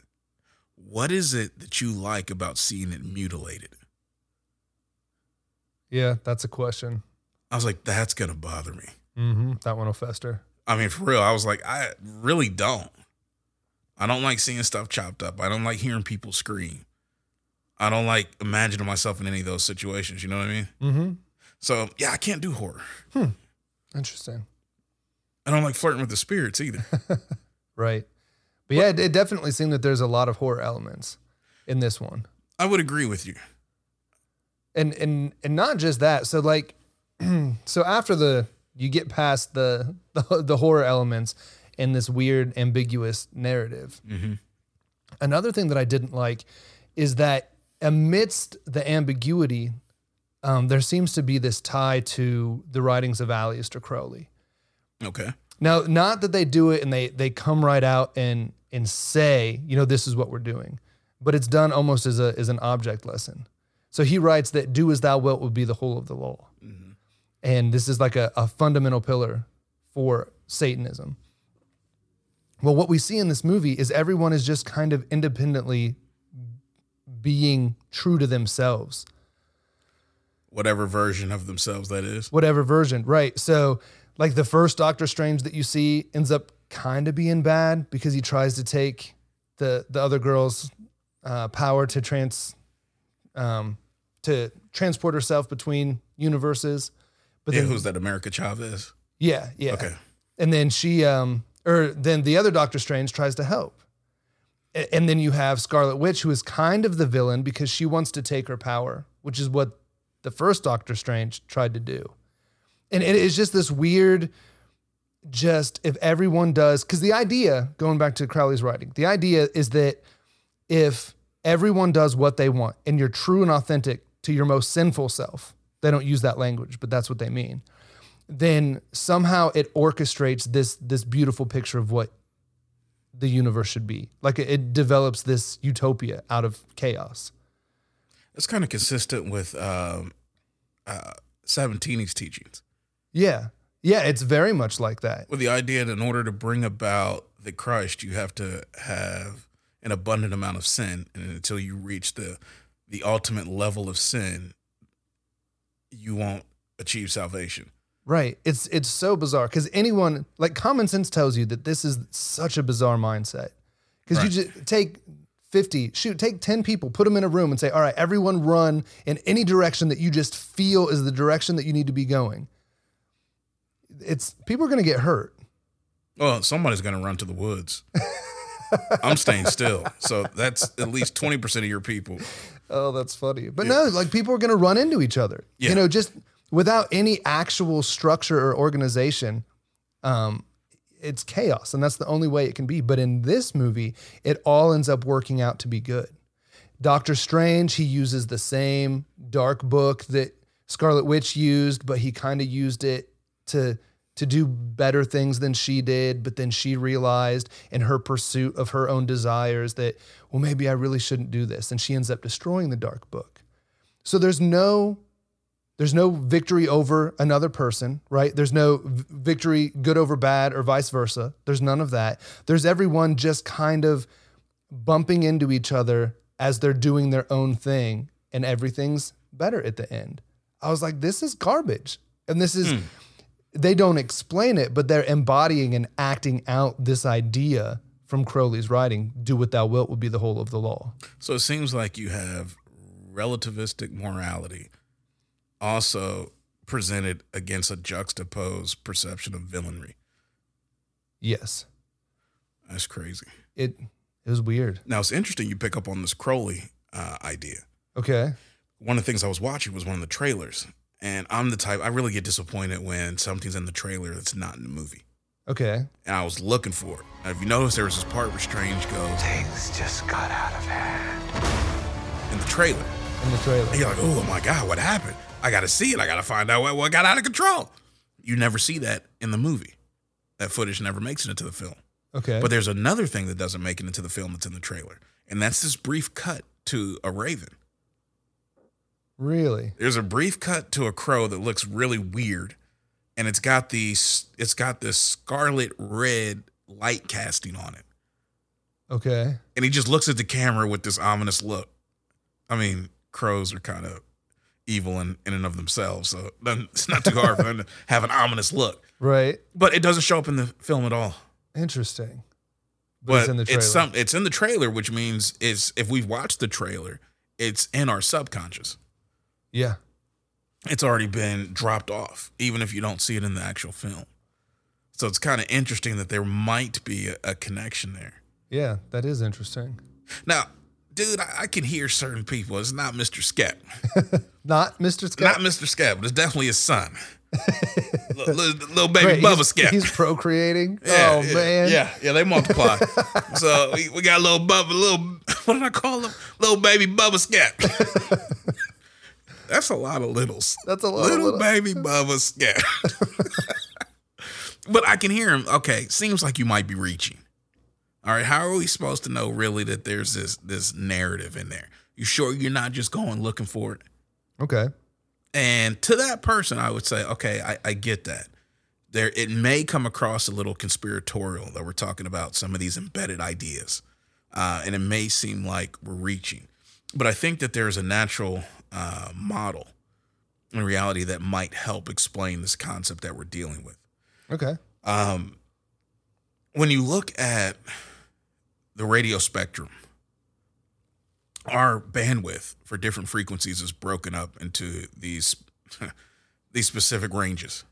what is it that you like about seeing it mutilated? Yeah. That's a question. I was like, that's gonna bother me. Mm-hmm. That one will fester. I mean, for real, I was like, I really don't. I don't like seeing stuff chopped up. I don't like hearing people scream. I don't like imagining myself in any of those situations. You know what I mean? Mm-hmm. So yeah, I can't do horror. Interesting. I don't like flirting with the spirits either. Right. But yeah, it, it definitely seemed that there's a lot of horror elements in this one. I would agree with you. and and and not just that so like so after the you get past the the, the horror elements in this weird ambiguous narrative Mhm. another thing that i didn't like is that amidst the ambiguity um, there seems to be this tie to the writings of Aleister Crowley. Okay. Now, not that they do it and they they come right out and and say, you know, this is what we're doing, but it's done almost as a as an object lesson. So he writes that "do as thou wilt" would be the whole of the law, and this is like a, a fundamental pillar for Satanism. Well, what we see in this movie is everyone is just kind of independently being true to themselves Whatever version of themselves that is. whatever version, right? So, like the first Doctor Strange that you see ends up kind of being bad because he tries to take the the other girl's uh, power to trans um, to transport herself between universes. But Yeah, then, who's that? America Chavez. yeah, yeah. Okay. And then she, um, or then the other Doctor Strange tries to help. And then you have Scarlet Witch, who is kind of the villain because she wants to take her power, which is what the first Doctor Strange tried to do. And it is just this weird, just if everyone does, because the idea, going back to Crowley's writing, the idea is that if everyone does what they want and you're true and authentic to your most sinful self, they don't use that language, but that's what they mean then somehow it orchestrates this this beautiful picture of what the universe should be. Like it, it develops this utopia out of chaos. It's kind of consistent with um, uh, Sabatini's teachings. Yeah. Yeah, it's very much like that. with the idea that in order to bring about the Christ, you have to have an abundant amount of sin, and until you reach the the ultimate level of sin, you won't achieve salvation. Right. It's it's so bizarre because anyone like common sense tells you that this is such a bizarre mindset. Because Right. you just take 50, shoot, take 10 people, put them in a room and say, all right, everyone run in any direction that you just feel is the direction that you need to be going. It's people are gonna get hurt. Well, somebody's going to run to the woods. I'm staying still, so that's at least twenty percent of your people. Oh, that's funny. But no, like people are going to run into each other. Yeah. You know, just without any actual structure or organization, um, it's chaos, and that's the only way it can be. But in this movie, it all ends up working out to be good. Doctor Strange, he uses the same dark book that Scarlet Witch used, but he kind of used it to to do better things than she did. But then she realized in her pursuit of her own desires that, well, maybe I really shouldn't do this, and she ends up destroying the dark book. So there's no there's no victory over another person, right? There's no victory good over bad or vice versa. There's none of that. There's everyone just kind of bumping into each other as they're doing their own thing and everything's better at the end. I was like, this is garbage. And this is, hmm. they don't explain it, but they're embodying and acting out this idea from Crowley's writing do what thou wilt would be the whole of the law. So it seems like you have relativistic morality also presented against a juxtaposed perception of villainry. Yes. That's crazy. It, it was weird. Now it's interesting you pick up on this Crowley uh, idea. Okay. One of the things I was watching was one of the trailers, and I'm the type I really get disappointed when something's in the trailer that's not in the movie. Okay. And I was looking for it. And if you notice, there was this part where Strange goes Things just got out of hand. in the trailer. In the trailer. And you're like, oh my God, what happened? I got to see it. I got to find out what, what got out of control. You never see that in the movie. That footage never makes it into the film. Okay. But there's another thing that doesn't make it into the film that's in the trailer. And that's this brief cut to a raven. really? There's a brief cut to a crow that looks really weird. And it's got the it's got this scarlet red light casting on it. Okay. And he just looks at the camera with this ominous look. I mean, crows are kind of evil in, in and of themselves, so doesn't- it's not too hard for them to have an ominous look. Right. But it doesn't show up in the film at all. Interesting. But it's in the trailer. some it's in the trailer, which means it's if we've watched the trailer, it's in our subconscious. Yeah. It's already been dropped off, even if you don't see it in the actual film. So it's kind of interesting that there might be a, a connection there. Yeah. That is interesting. Now, dude, I, I can hear certain people. It's not Mr. Skep. Not Mr. Scott. Not Mr. Skep, but it's definitely his son. little, little, little baby Great, Bubba he's, Skep. He's procreating. Yeah, oh yeah, man. Yeah, yeah, they multiply. so we, we got little Bubba, little what did I call him? Little baby Bubba Skep. That's a lot of littles. That's a lot of little, little- baby Bubba Skep. but I can hear him. Okay, seems like you might be reaching. All right, how are we supposed to know really that there's this this narrative in there? You sure you're not just going looking for it? Okay. And to that person, I would say, okay, I, I get that. There, it may come across a little conspiratorial that we're talking about some of these embedded ideas, uh, and it may seem like we're reaching. But I think that there's a natural uh, model in reality that might help explain this concept that we're dealing with. Okay. Um, when you look at the radio spectrum, our bandwidth for different frequencies is broken up into these these specific ranges,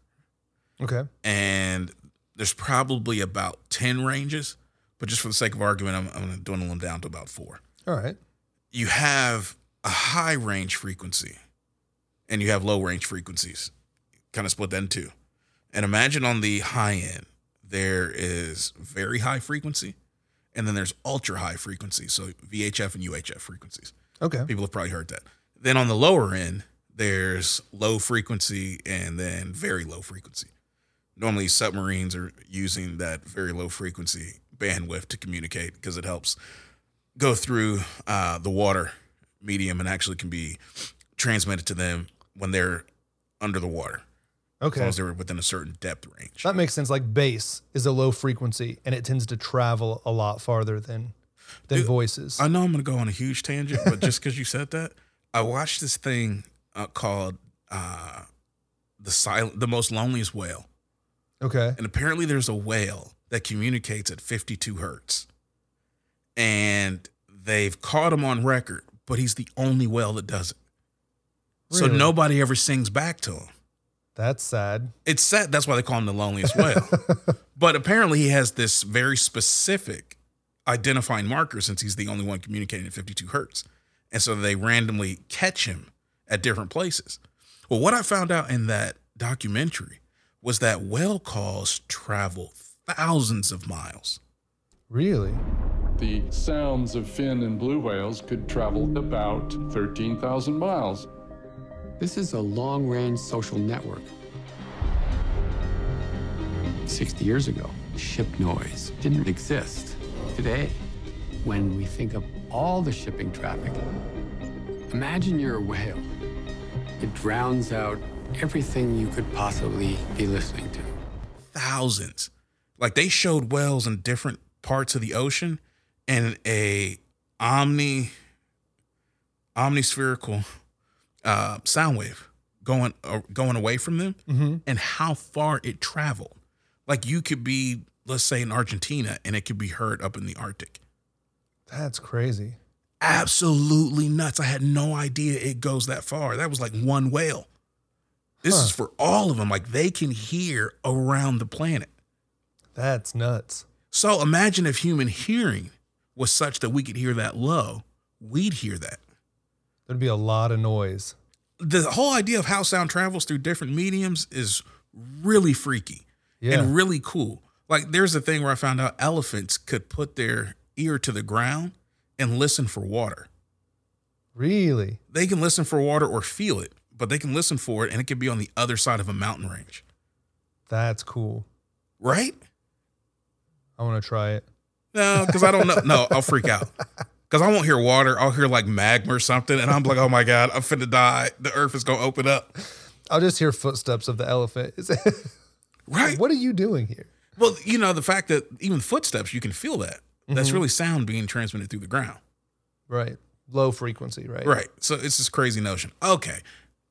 Okay. and there's probably about ten ranges. But just for the sake of argument, I'm, I'm going to dwindle them down to about four. All right. You have a high range frequency, and you have low range frequencies. Kind of split that in two. And imagine on the high end, there is very high frequency, and then there's ultra high frequency. So VHF and UHF frequencies. Okay. People have probably heard that. Then on the lower end, there's low frequency and then very low frequency. Normally, submarines are using that very low frequency bandwidth to communicate because it helps go through uh, the water medium and actually can be transmitted to them when they're under the water. As Okay. long as they were within a certain depth range. That makes sense. Like bass is a low frequency and it tends to travel a lot farther than than Dude, voices. I know I'm going to go on a huge tangent, but just because you said that, I watched this thing uh, called uh, the silent, the most loneliest whale, okay. and apparently there's a whale that communicates at 52 hertz, and they've caught him on record, but he's the only whale that does it. So nobody ever sings back to him. That's sad. It's sad. That's why they call him the loneliest whale. but apparently, he has this very specific identifying marker since he's the only one communicating at 52 hertz. And so they randomly catch him at different places. Well, what I found out in that documentary was that whale calls travel thousands of miles. Really? The sounds of fin and blue whales could travel about 13,000 miles. This is a long range social network. 60 years ago, ship noise didn't exist. Today, when we think of all the shipping traffic, imagine you're a whale. It drowns out everything you could possibly be listening to. Thousands. Like they showed whales in different parts of the ocean and a omni omnispherical uh, sound wave going uh, going away from them Mm-hmm. and how far it traveled. Like you could be, let's say, in Argentina, and it could be heard up in the Arctic. That's crazy. Absolutely nuts! I had no idea it goes that far. That was like one whale. This Huh. is for all of them. Like they can hear around the planet. That's nuts. So imagine if human hearing was such that we could hear that low, we'd hear that. There'd be a lot of noise. The whole idea of how sound travels through different mediums is really freaky Yeah. and really cool. Like there's a thing where I found out elephants could put their ear to the ground and listen for water. really? They can listen for water or feel it, but they can listen for it and it could be on the other side of a mountain range. That's cool. Right? I want to try it. No, because I don't know. No, I'll freak out. Because I won't hear water. I'll hear like magma or something. And I'm like, oh my God, I'm finna die. The earth is going to open up. I'll just hear footsteps of the elephant. Right. what are you doing here? Well, you know, the fact that even footsteps, you can feel that. That's mm-hmm. really sound being transmitted through the ground. Right. Low frequency, right? Right. So it's this crazy notion. Okay.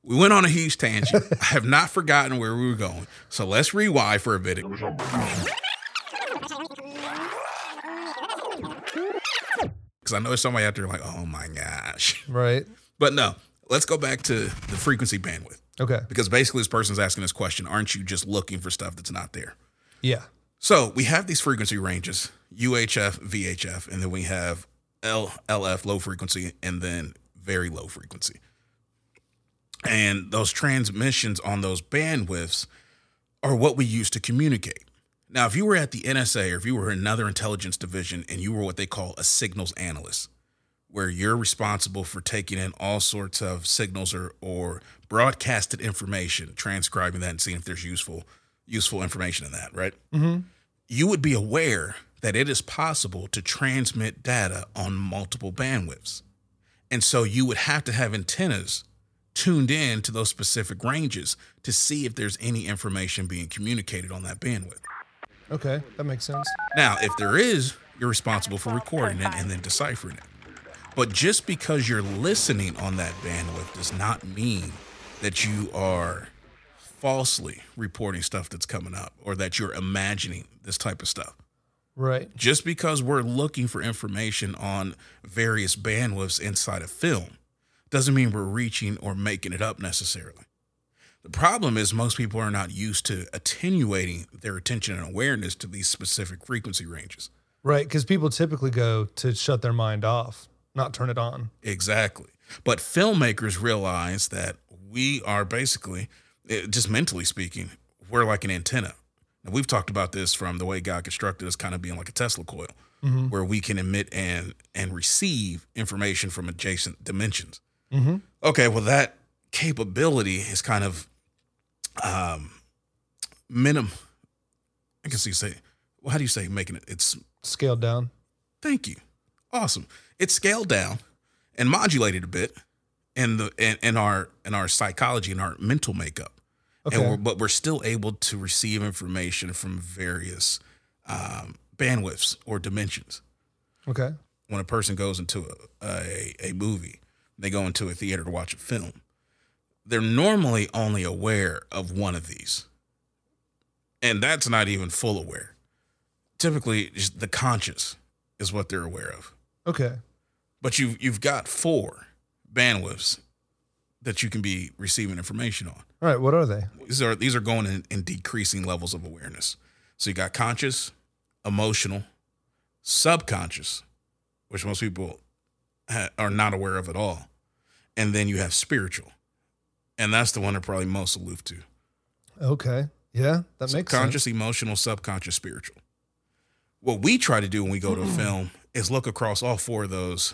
We went on a huge tangent. I have not forgotten where we were going. So let's rewind for a bit. Because I know there's somebody out there like, oh my gosh. Right. But no, let's go back to the frequency bandwidth. Okay. Because basically, this person's asking this question Aren't you just looking for stuff that's not there? Yeah. So we have these frequency ranges UHF, VHF, and then we have L, LF, low frequency, and then very low frequency. And those transmissions on those bandwidths are what we use to communicate. Now, if you were at the NSA or if you were another intelligence division and you were what they call a signals analyst, where you're responsible for taking in all sorts of signals or, or broadcasted information, transcribing that and seeing if there's useful useful information in that, right? Mm-hmm. You would be aware that it is possible to transmit data on multiple bandwidths. And so you would have to have antennas tuned in to those specific ranges to see if there's any information being communicated on that bandwidth. Okay. That makes sense. Now, if there is, you're responsible for recording it and then deciphering it. But just because you're listening on that bandwidth does not mean that you are falsely reporting stuff that's coming up or that you're imagining this type of stuff. Right. Just because we're looking for information on various bandwidths inside a film doesn't mean we're reaching or making it up necessarily. The problem is most people are not used to attenuating their attention and awareness to these specific frequency ranges. Right. Because people typically go to shut their mind off, not turn it on. Exactly. But filmmakers realize that we are basically, eh, just mentally speaking, we're like an antenna. Now, we've talked about this from the way God constructed us kind of being like a Tesla coil, where we can emit and and receive information from adjacent dimensions. Okay, well, that capability is kind of um, minim. I guess you say, well, how do you say making it? It's Scaled down. Thank you. Awesome. It's scaled down and modulated a bit in the in, in our in our psychology and our mental makeup. and Okay. we're, but we're still able to receive information from various um, bandwidths or dimensions. Okay. When a person goes into a, a a movie, they go into a theater to watch a film. They're normally only aware of one of these, and that's not even full aware. Typically, just the conscious is what they're aware of. Okay. but you've you've got four bandwidths that you can be receiving information on. All right. What are they? These are these are going in, in decreasing levels of awareness. So you got conscious, emotional, subconscious, which most people ha- are not aware of at all, and then you have spiritual, and that's the one they're probably most aloof to. Okay. Yeah, that makes sense. conscious, emotional, subconscious, spiritual. What we try to do when we go to a hmm. film is look across all four of those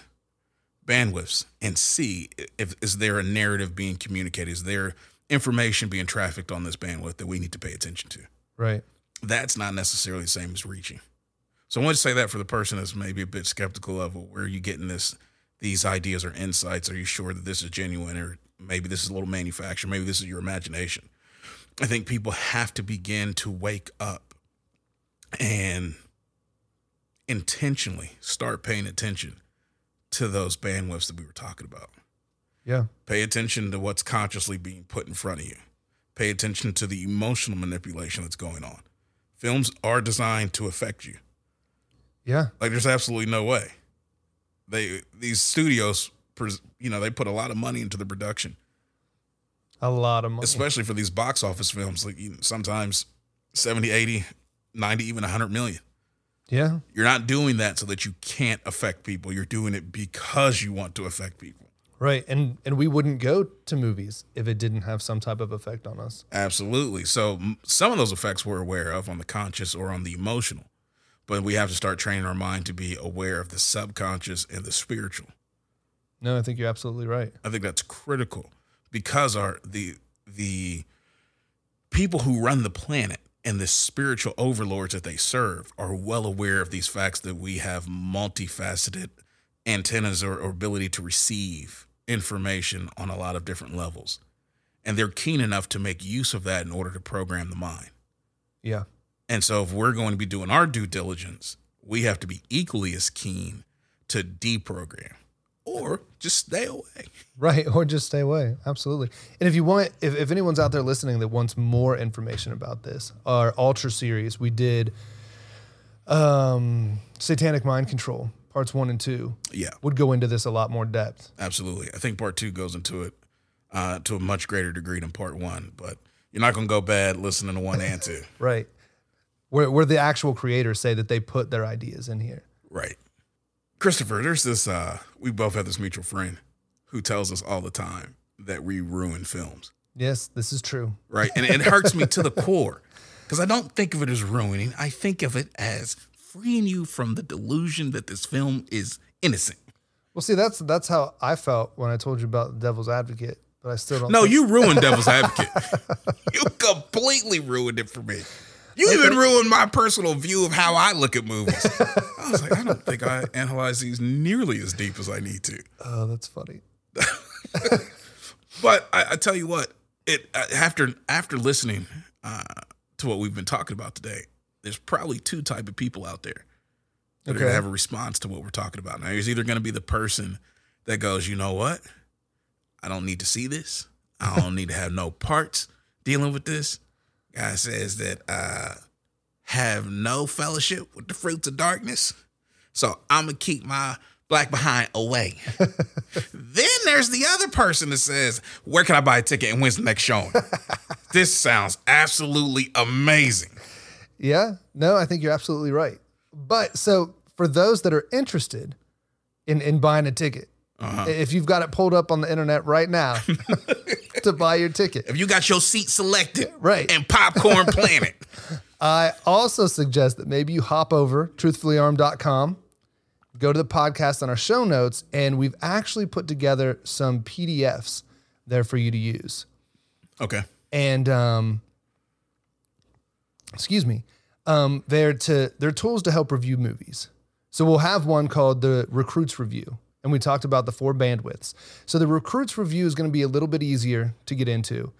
bandwidths and see if is there a narrative being communicated, is there information being trafficked on this bandwidth that we need to pay attention to. Right. That's not necessarily the same as reaching. So I want to say that for the person that's maybe a bit skeptical of well, where are you getting this these ideas or insights? Are you sure that this is genuine or maybe this is a little manufactured, maybe this is your imagination? I think people have to begin to wake up and intentionally start paying attention to those bandwidths that we were talking about. Yeah. Pay attention to what's consciously being put in front of you. Pay attention to the emotional manipulation that's going on. Films are designed to affect you. Yeah. Like there's absolutely no way. They these studios, you know, they put a lot of money into the production, A lot of money. especially for these box office films. Like you know, sometimes 70, 80, 90, even 100 million. yeah. You're not doing that so that you can't affect people. You're doing it because you want to affect people. Right. And and we wouldn't go to movies if it didn't have some type of effect on us. Absolutely. So some of those effects we're aware of on the conscious or on the emotional, but we have to start training our mind to be aware of the subconscious and the spiritual. No, I think you're absolutely right. I think that's critical because our the the people who run the planet and the spiritual overlords that they serve are well aware of these facts that we have multifaceted antennas or, or ability to receive information on a lot of different levels. And they're keen enough to make use of that in order to program the mind. Yeah. And so if we're going to be doing our due diligence, we have to be equally as keen to deprogram or just stay away. Right. Or just stay away. Absolutely. And if you want, if, if anyone's out there listening that wants more information about this, our Ultra series, we did um, Satanic Mind Control, parts one and two, Yeah, would go into this a lot more depth. absolutely. I think part two goes into it uh, to a much greater degree than part one, but you're not going to go bad listening to one and two. Right. Where, where the actual creators say that they put their ideas in here. Right. Christopher, there's this, uh, we both have this mutual friend who tells us all the time that we ruin films. Yes, this is true. right? And it hurts me to the core because I don't think of it as ruining. I think of it as freeing you from the delusion that this film is innocent. Well, see, that's that's how I felt when I told you about Devil's Advocate, but I still don't. No, think- you ruined Devil's Advocate. you completely ruined it for me. You even ruined my personal view of how I look at movies. I was like, I don't think I analyze these nearly as deep as I need to. Oh, that's funny. But I, I tell you what, it uh, after after listening uh, to what we've been talking about today, there's probably two type of people out there that are gonna have a response to what we're talking about. Now, there's either gonna be the person that goes, you know what, I don't need to see this. I don't need to have no parts dealing with this. Guy says that uh, have no fellowship with the fruits of darkness. So I'm gonna keep my black behind away. then there's the other person that says, Where can I buy a ticket and when's the next showing? this sounds absolutely amazing. Yeah, no, I think you're absolutely right. But so for those that are interested in in buying a ticket, Uh-huh. if you've got it pulled up on the internet right now to buy your ticket, If you got your seat selected Right. and popcorn planet. I also suggest that maybe you hop over truthfullyarmed.com, go to the podcast on our show notes, and we've actually put together some PDFs there for you to use. Okay. and um, excuse me, um, they're to they're tools to help review movies. So we'll have one called the Recruits Review, and we talked about the four bandwidths. So the Recruits Review is going to be a little bit easier to get into.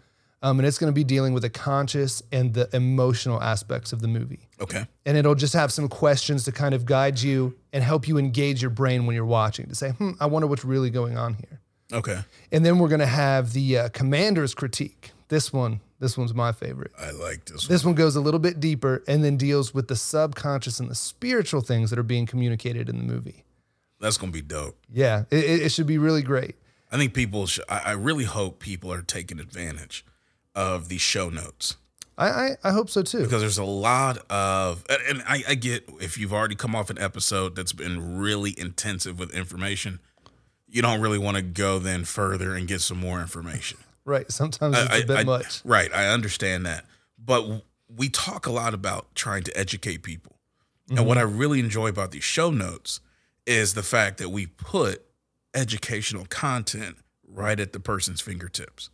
Um, and it's going to be dealing with the conscious and the emotional aspects of the movie. Okay. And it'll just have some questions to kind of guide you and help you engage your brain when you're watching to say, hmm, I wonder what's really going on here. Okay. And then we're going to have the uh, commander's critique. This one, this one's my favorite. I like this. One. This one goes a little bit deeper and then deals with the subconscious and the spiritual things that are being communicated in the movie. That's gonna be dope. Yeah, it, it should be really great. I think people. Should, I, I really hope people are taking advantage of these show notes I, I, I hope so too. because there's a lot of, and- I, I get if you've already come off an episode that's been really intensive with information, you don't really want to go then further and get some more information. Right. Sometimes it's a bit I- much. Right. I understand that. But we talk a lot about trying to educate people. And mm-hmm. what I really enjoy about these show notes is the fact that we put educational content right at the person's fingertips.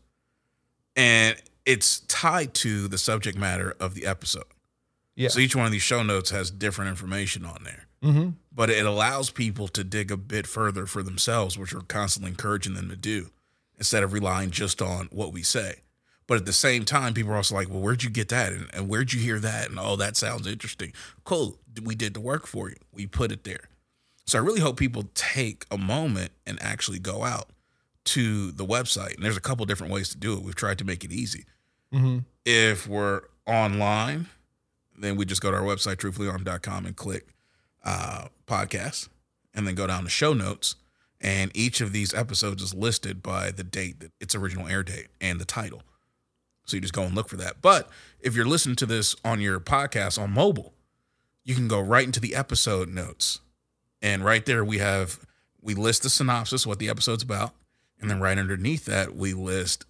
And it's tied to the subject matter of the episode. Yeah. So each one of these show notes has different information on there. hmm But it allows people to dig a bit further for themselves, which we're constantly encouraging them to do instead of relying just on what we say. But at the same time, people are also like, well, where'd you get that? And, and where'd you hear that? And oh, that sounds interesting. Cool. We did the work for you. We put it there. So I really hope people take a moment and actually go out to the website. And there's a couple different ways to do it. We've tried to make it easy. hmm If we're online, then we just go to our website, truthfullyarmed.com, and click uh, podcast, and then go down to show notes. And each of these episodes is listed by the date, that its original air date, and the title. So you just go and look for that. But if you're listening to this on your podcast on mobile, you can go right into the episode notes. And right there we have we list the synopsis, what the episode's about, and then right underneath that we list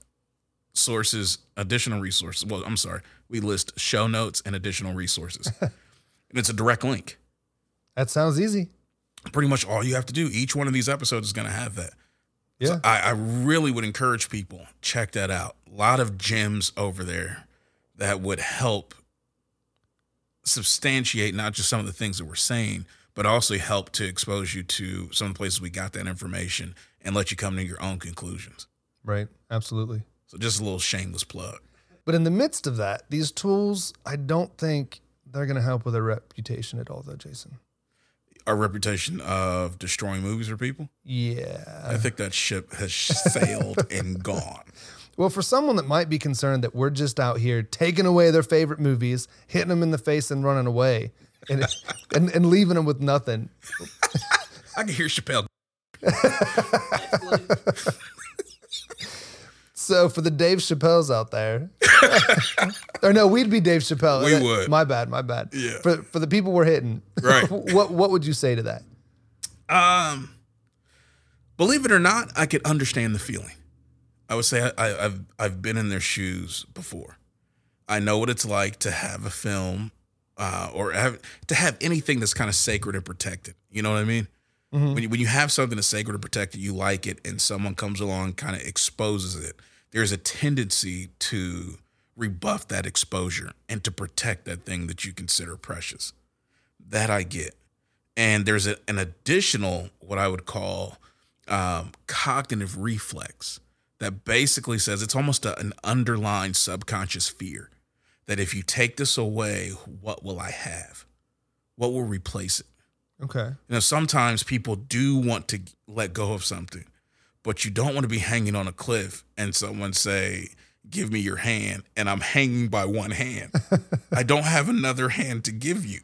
sources, additional resources. Well, I'm sorry, we list show notes and additional resources. and it's a direct link. That sounds easy. Pretty much all you have to do. Each one of these episodes is going to have that. Yeah. So I, I really would encourage people check that out. A lot of gems over there that would help substantiate not just some of the things that we're saying, but also help to expose you to some of the places we got that information and let you come to your own conclusions. Right. Absolutely. So just a little shameless plug. But in the midst of that, these tools, I don't think they're going to help with our reputation at all, though, Jason. Our reputation of destroying movies for people, Yeah. I think that ship has sailed and gone. Well, for someone that might be concerned that we're just out here taking away their favorite movies, hitting them in the face and running away, and and, and leaving them with nothing. I can hear Chappelle. So for the Dave Chappelles out there, or no, we'd be Dave Chappelle. We That- would. My bad. My bad. Yeah. For for the people we're hitting, Right. what what would you say to that? Um, believe it or not, I could understand the feeling. I would say I, I, I've I've been in their shoes before. I know what it's like to have a film, uh, or have to have anything that's kind of sacred and protected. You know what I mean? When you, when you have something that's sacred and protected, you like it, and someone comes along, kind of exposes it. There's a tendency to rebuff that exposure and to protect that thing that you consider precious. That I get and there's a, an additional what i would call um, cognitive reflex that basically says it's almost a, an underlying subconscious fear that if you take this away what will i have what will replace it Okay. you know sometimes people do want to let go of something but you don't want to be hanging on a cliff and someone say give me your hand and i'm hanging by one hand i don't have another hand to give you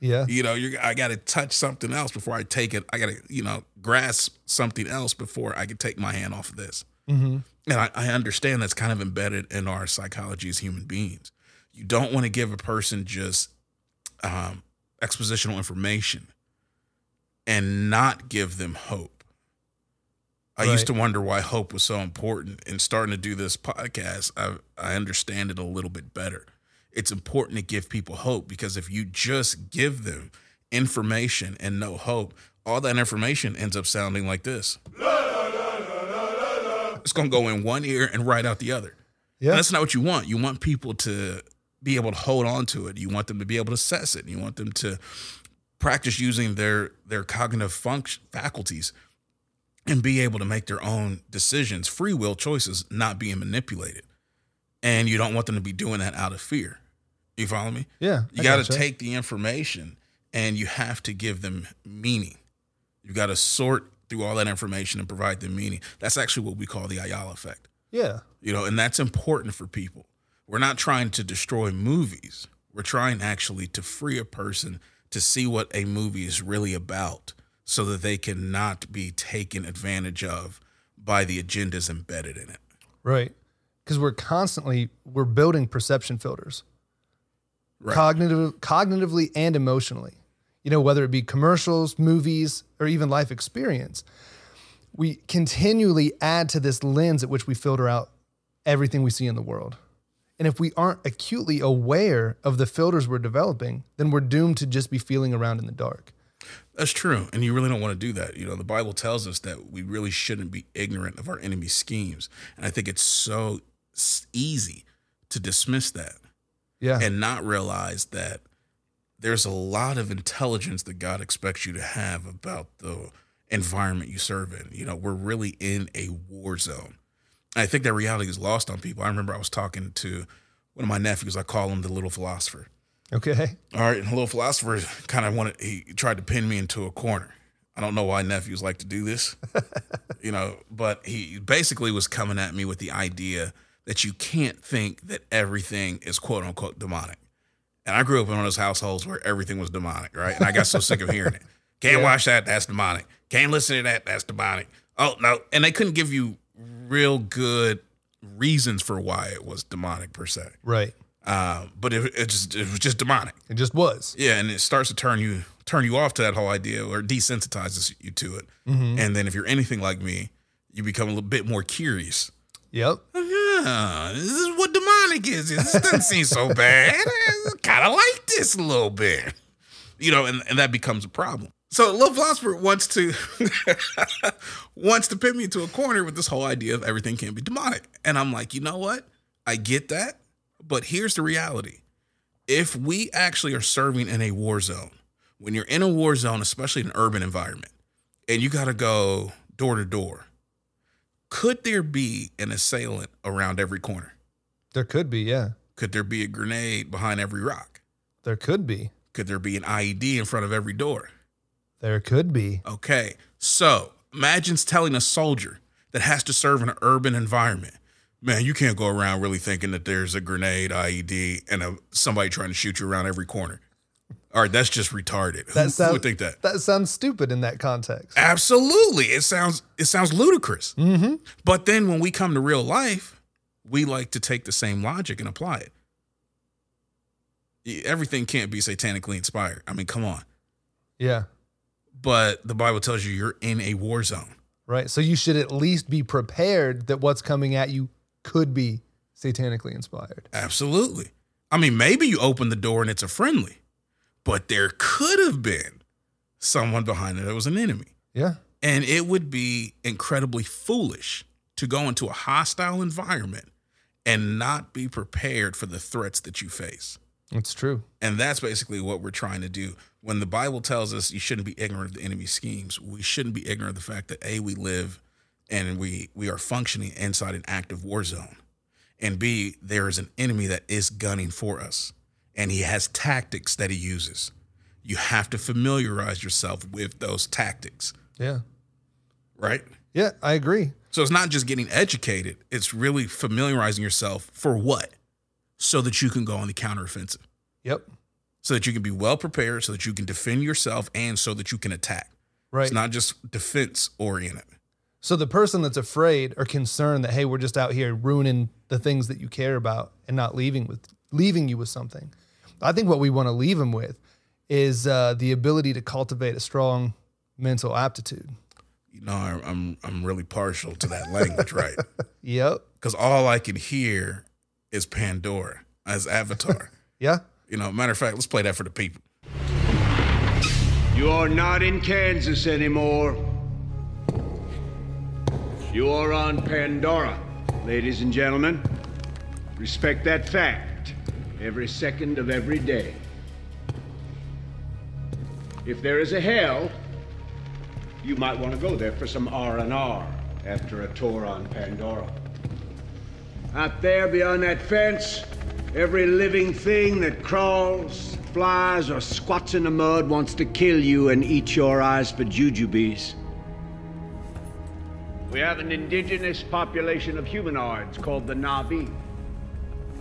Yeah. you know, you I got to touch something else before I take it. I got to, you know, grasp something else before I can take my hand off of this. Mm-hmm. And I, I understand that's kind of embedded in our psychology as human beings. You don't want to give a person just um, expositional information and not give them hope. I used to wonder why hope was so important. And starting to do this podcast, I, I understand it a little bit better. It's important to give people hope because if you just give them information and no hope, all that information ends up sounding like this. It's going to go in one ear and right out the other. Yeah. That's not what you want. You want people to be able to hold on to it. You want them to be able to assess it. You want them to practice using their their cognitive function faculties and be able to make their own decisions, free will choices, not being manipulated. and you don't want them to be doing that out of fear. You follow me? Yeah, You got to gotcha. take the information and you have to give them meaning. You got to sort through all that information and provide them meaning. That's actually what we call the Ayala effect. Yeah. You know, and that's important for people. We're not trying to destroy movies. We're trying actually to free a person to see what a movie is really about so that they can not be taken advantage of by the agendas embedded in it. Right. Because we're constantly we're building perception filters. Right. Cognitive cognitively and emotionally. You know, whether it be commercials, movies, or even life experience. We continually add to this lens at which we filter out everything we see in the world. And if we aren't acutely aware of the filters we're developing, then we're doomed to just be feeling around in the dark. That's true. And you really don't want to do that. You know, the Bible tells us that we really shouldn't be ignorant of our enemy's schemes. And I think it's so easy to dismiss that Yeah. and not realize that there's a lot of intelligence that God expects you to have about the environment you serve in. You know, we're really in a war zone. And I think that reality is lost on people. I remember I was talking to one of my nephews, I call him the little philosopher. okay. All right, and the little philosopher kind of wanted he tried to pin me into a corner. I don't know why nephews like to do this, you know, but he basically was coming at me with the idea that you can't think that everything is quote unquote demonic. And I grew up in one of those households where everything was demonic, right? And I got so sick of hearing it. Can't watch that, that's demonic. Can't listen to that, that's demonic. Oh no. And they couldn't give you real good reasons for why it was demonic per se. Right. Uh, but it, it just it was just demonic. It just was. Yeah, and it starts to turn you turn you off to that whole idea or desensitizes you to it. And then if you're anything like me, you become a little bit more curious. Yep. Yeah, this is what demonic is. This doesn't seem so bad. Kind of like this a little bit. You know, and, and that becomes a problem. So Little Philosopher wants to wants to pin me into a corner with this whole idea of everything can be demonic. And I'm like, you know what? I get that, but here's the reality. If we actually are serving in a war zone, when you're in a war zone, especially in an urban environment, and you got to go door to door, could there be an assailant around every corner? There could be, yeah. Could there be a grenade behind every rock? There could be. Could there be an IED in front of every door? There could be. Okay, so imagine telling a soldier that has to serve in an urban environment, man, you can't go around really thinking that there's a grenade, IED, and a, somebody trying to shoot you around every corner. All right, that's just retarded. Who, That who sounds would think that? That sounds stupid in that context. Absolutely, it sounds it sounds ludicrous. Mm-hmm. But then when we come to real life, we like to take the same logic and apply it. Everything can't be satanically inspired. I mean, come on. Yeah. But the Bible tells you you're in a war zone. Right. So you should at least be prepared that what's coming at you could be satanically inspired. Absolutely. I mean, maybe you open the door and it's a friendly, but there could have been someone behind it that was an enemy. Yeah. And it would be incredibly foolish to go into a hostile environment and not be prepared for the threats that you face. It's true. And that's basically what we're trying to do. When the Bible tells us you shouldn't be ignorant of the enemy's schemes, we shouldn't be ignorant of the fact that A, we live and we we are functioning inside an active war zone. And B, there is an enemy that is gunning for us. And he has tactics that he uses. You have to familiarize yourself with those tactics, Yeah. right? Yeah, I agree. So it's not just getting educated, it's really familiarizing yourself for what? So that you can go on the counteroffensive. Yep. so that you can be well prepared, so that you can defend yourself, and so that you can attack. Right. It's not just defense oriented. So the person that's afraid or concerned that hey, we're just out here ruining the things that you care about and not leaving with leaving you with something. I think what we want to leave them with is uh, the ability to cultivate a strong mental aptitude. You know, I, I'm I'm really partial to that language, right? Yep. Because all I can hear is Pandora as Avatar. Yeah. you know, matter of fact, let's play that for the people. You are not in Kansas anymore. You are on Pandora, ladies and gentlemen. Respect that fact every second of every day. If there is a hell, you might want to go there for some R&R after a tour on Pandora. Out there beyond that fence, every living thing that crawls, flies, or squats in the mud wants to kill you and eat your eyes for jujubes. We have an indigenous population of humanoids called the Na'vi.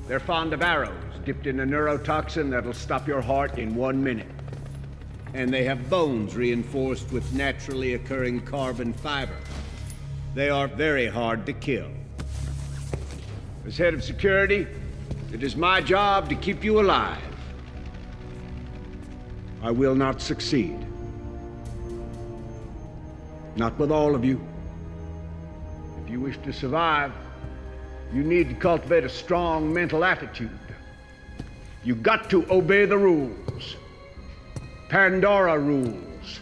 They're fond of arrows dipped in a neurotoxin that'll stop your heart in one minute. And they have bones reinforced with naturally occurring carbon fiber. They are very hard to kill. As head of security, it is my job to keep you alive. I will not succeed. Not with all of you. If you wish to survive, you need to cultivate a strong mental attitude. You got to obey the rules. Pandora rules.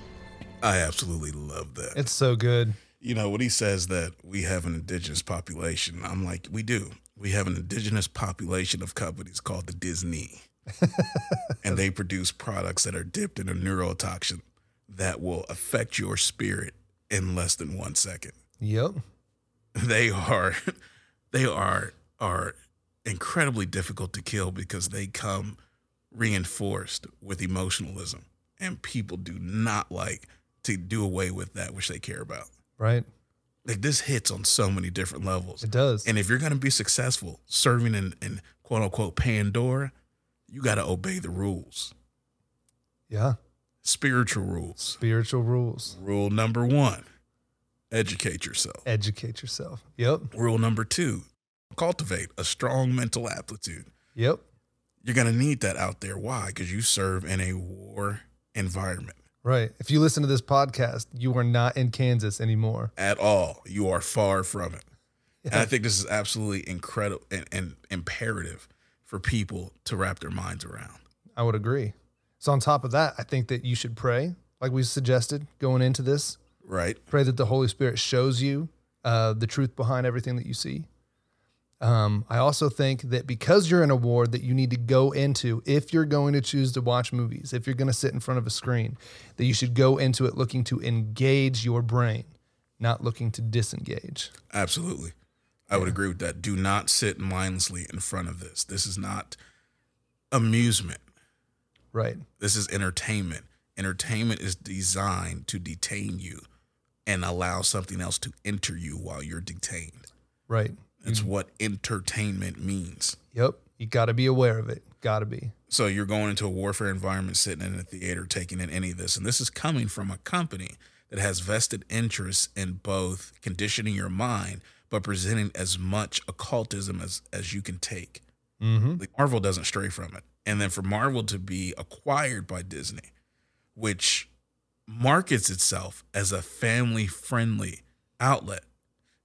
I absolutely love that. It's so good. you know, when he says that we have an indigenous population, I'm like, we do. We have an indigenous population of companies called the Disney. and they produce products that are dipped in a neurotoxin that will affect your spirit in less than one second. Yep. They are they are are incredibly difficult to kill because they come reinforced with emotionalism. And people do not like to do away with that which they care about Right. Like this hits on so many different levels. It does. And if you're gonna be successful serving in, in quote unquote Pandora, you gotta obey the rules. yeah. Spiritual rules. Spiritual rules. Rule number one, educate yourself. Educate yourself. Yep. Rule number two, cultivate a strong mental aptitude. Yep. You're gonna need that out there. Why? Because you serve in a war environment. Right. If you listen to this podcast, you are not in Kansas anymore. at all. You are far from it. And I think this is absolutely incredible and, and imperative for people to wrap their minds around. I would agree. So on top of that, I think that you should pray, like we suggested going into this. Right? Pray that the Holy Spirit shows you uh, the truth behind everything that you see. Um, I also think that because you're in a war that you need to go into, if you're going to choose to watch movies, if you're going to sit in front of a screen, that you should go into it looking to engage your brain, not looking to disengage. Absolutely. I would agree with that. Do not sit mindlessly in front of this. This is not amusement. Right. This is entertainment. Entertainment is designed to detain you and allow something else to enter you while you're detained. Right. That's what entertainment means. Yep. You got to be aware of it. Got to be. So you're going into a warfare environment, sitting in a theater, taking in any of this, and this is coming from a company that has vested interests in both conditioning your mind, but presenting as much occultism as as you can take. Mm-hmm. Like Marvel doesn't stray from it, and then for Marvel to be acquired by Disney, which markets itself as a family-friendly outlet,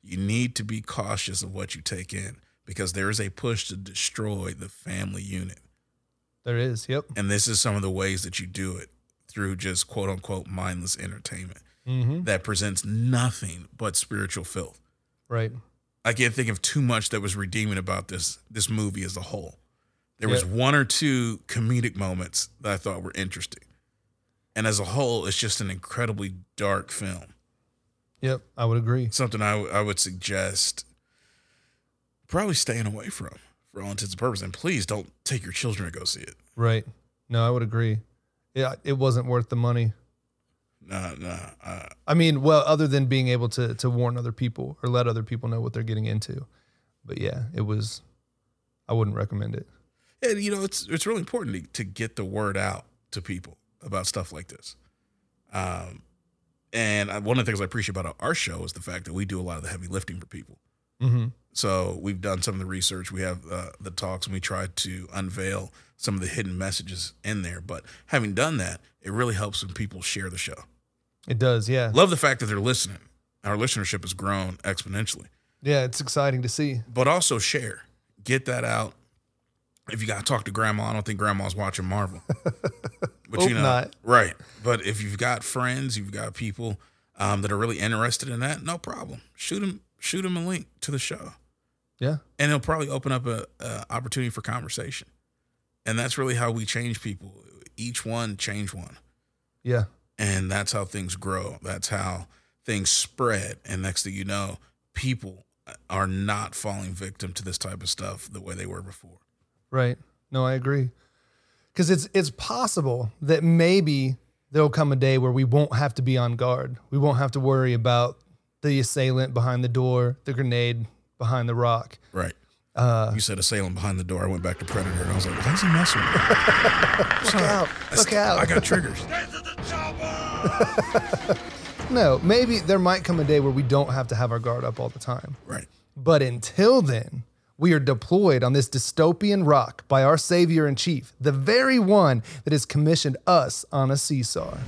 you need to be cautious of what you take in because there is a push to destroy the family unit. There is. Yep. And this is some of the ways that you do it through just quote unquote mindless entertainment Mm-hmm. that presents nothing but spiritual filth. Right. I can't think of too much that was redeeming about this this movie as a whole. There was one or two comedic moments that I thought were interesting. And as a whole, it's just an incredibly dark film. Yep. I would agree. Something I, w- I would suggest probably staying away from for all intents and purposes. And please don't take your children to go see it. Right. No, I would agree. Yeah, it wasn't worth the money. No, no. Uh, I mean, well, other than being able to to warn other people or let other people know what they're getting into. But yeah, it was. I wouldn't recommend it. and you know it's it's really important to, to get the word out to people about stuff like this um and I, one of the things i appreciate about our show is the fact that we do a lot of the heavy lifting for people Mm-hmm. so we've done some of the research we have uh, the talks and we try to unveil some of the hidden messages in there but having done that it really helps when people share the show It does. Yeah. love the fact that they're listening our listenership has grown exponentially Yeah. It's exciting to see. but also share. Get that out. If you got to talk to grandma, I don't think grandma's watching Marvel. But Hope not. right? But if you've got friends, you've got people um, that are really interested in that, no problem. Shoot them, shoot them a link to the show, Yeah. and it'll probably open up a, a opportunity for conversation. And that's really how we change people. Each one change one, Yeah. and that's how things grow. That's how things spread. And next thing you know, people are not falling victim to this type of stuff the way they were before. Right. No, I agree. Because it's it's possible that maybe there'll come a day where we won't have to be on guard. We won't have to worry about the assailant behind the door, the grenade behind the rock. Right. Uh, you said assailant behind the door. I went back to Predator and I was like, why is he messing with me? Look out. Look out. I got triggers. no, maybe there might come a day where we don't have to have our guard up all the time. Right. But until then, we are deployed on this dystopian rock by our savior in chief, the very one that has commissioned us on a CSAR.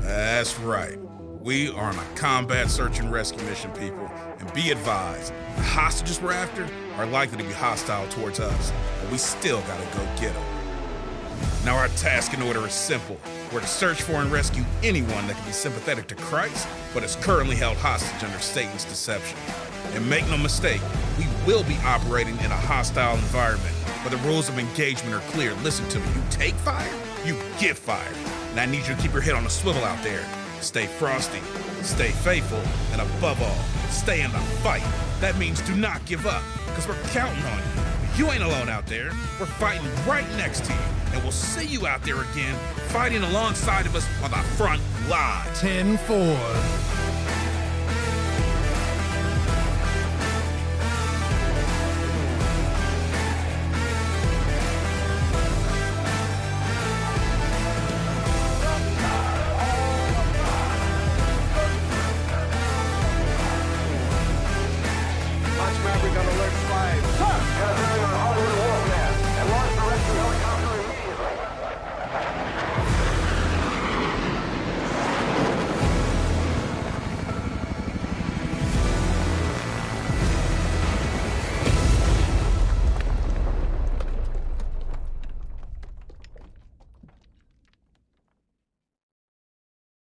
That's right. We are on a combat search and rescue mission, people. And be advised, the hostages we're after are likely to be hostile towards us, but we still gotta go get them. Now, our task and order is simple. We're to search for and rescue anyone that can be sympathetic to Christ, but is currently held hostage under Satan's deception. And make no mistake, we will be operating in a hostile environment, but the rules of engagement are clear. Listen to me. You take fire, you get fire. And I need you to keep your head on a swivel out there. Stay frosty, stay faithful, and above all, stay in the fight. That means do not give up, because we're counting on you. You ain't alone out there. We're fighting right next to you. And we'll see you out there again, fighting alongside of us on the front line. 10 4.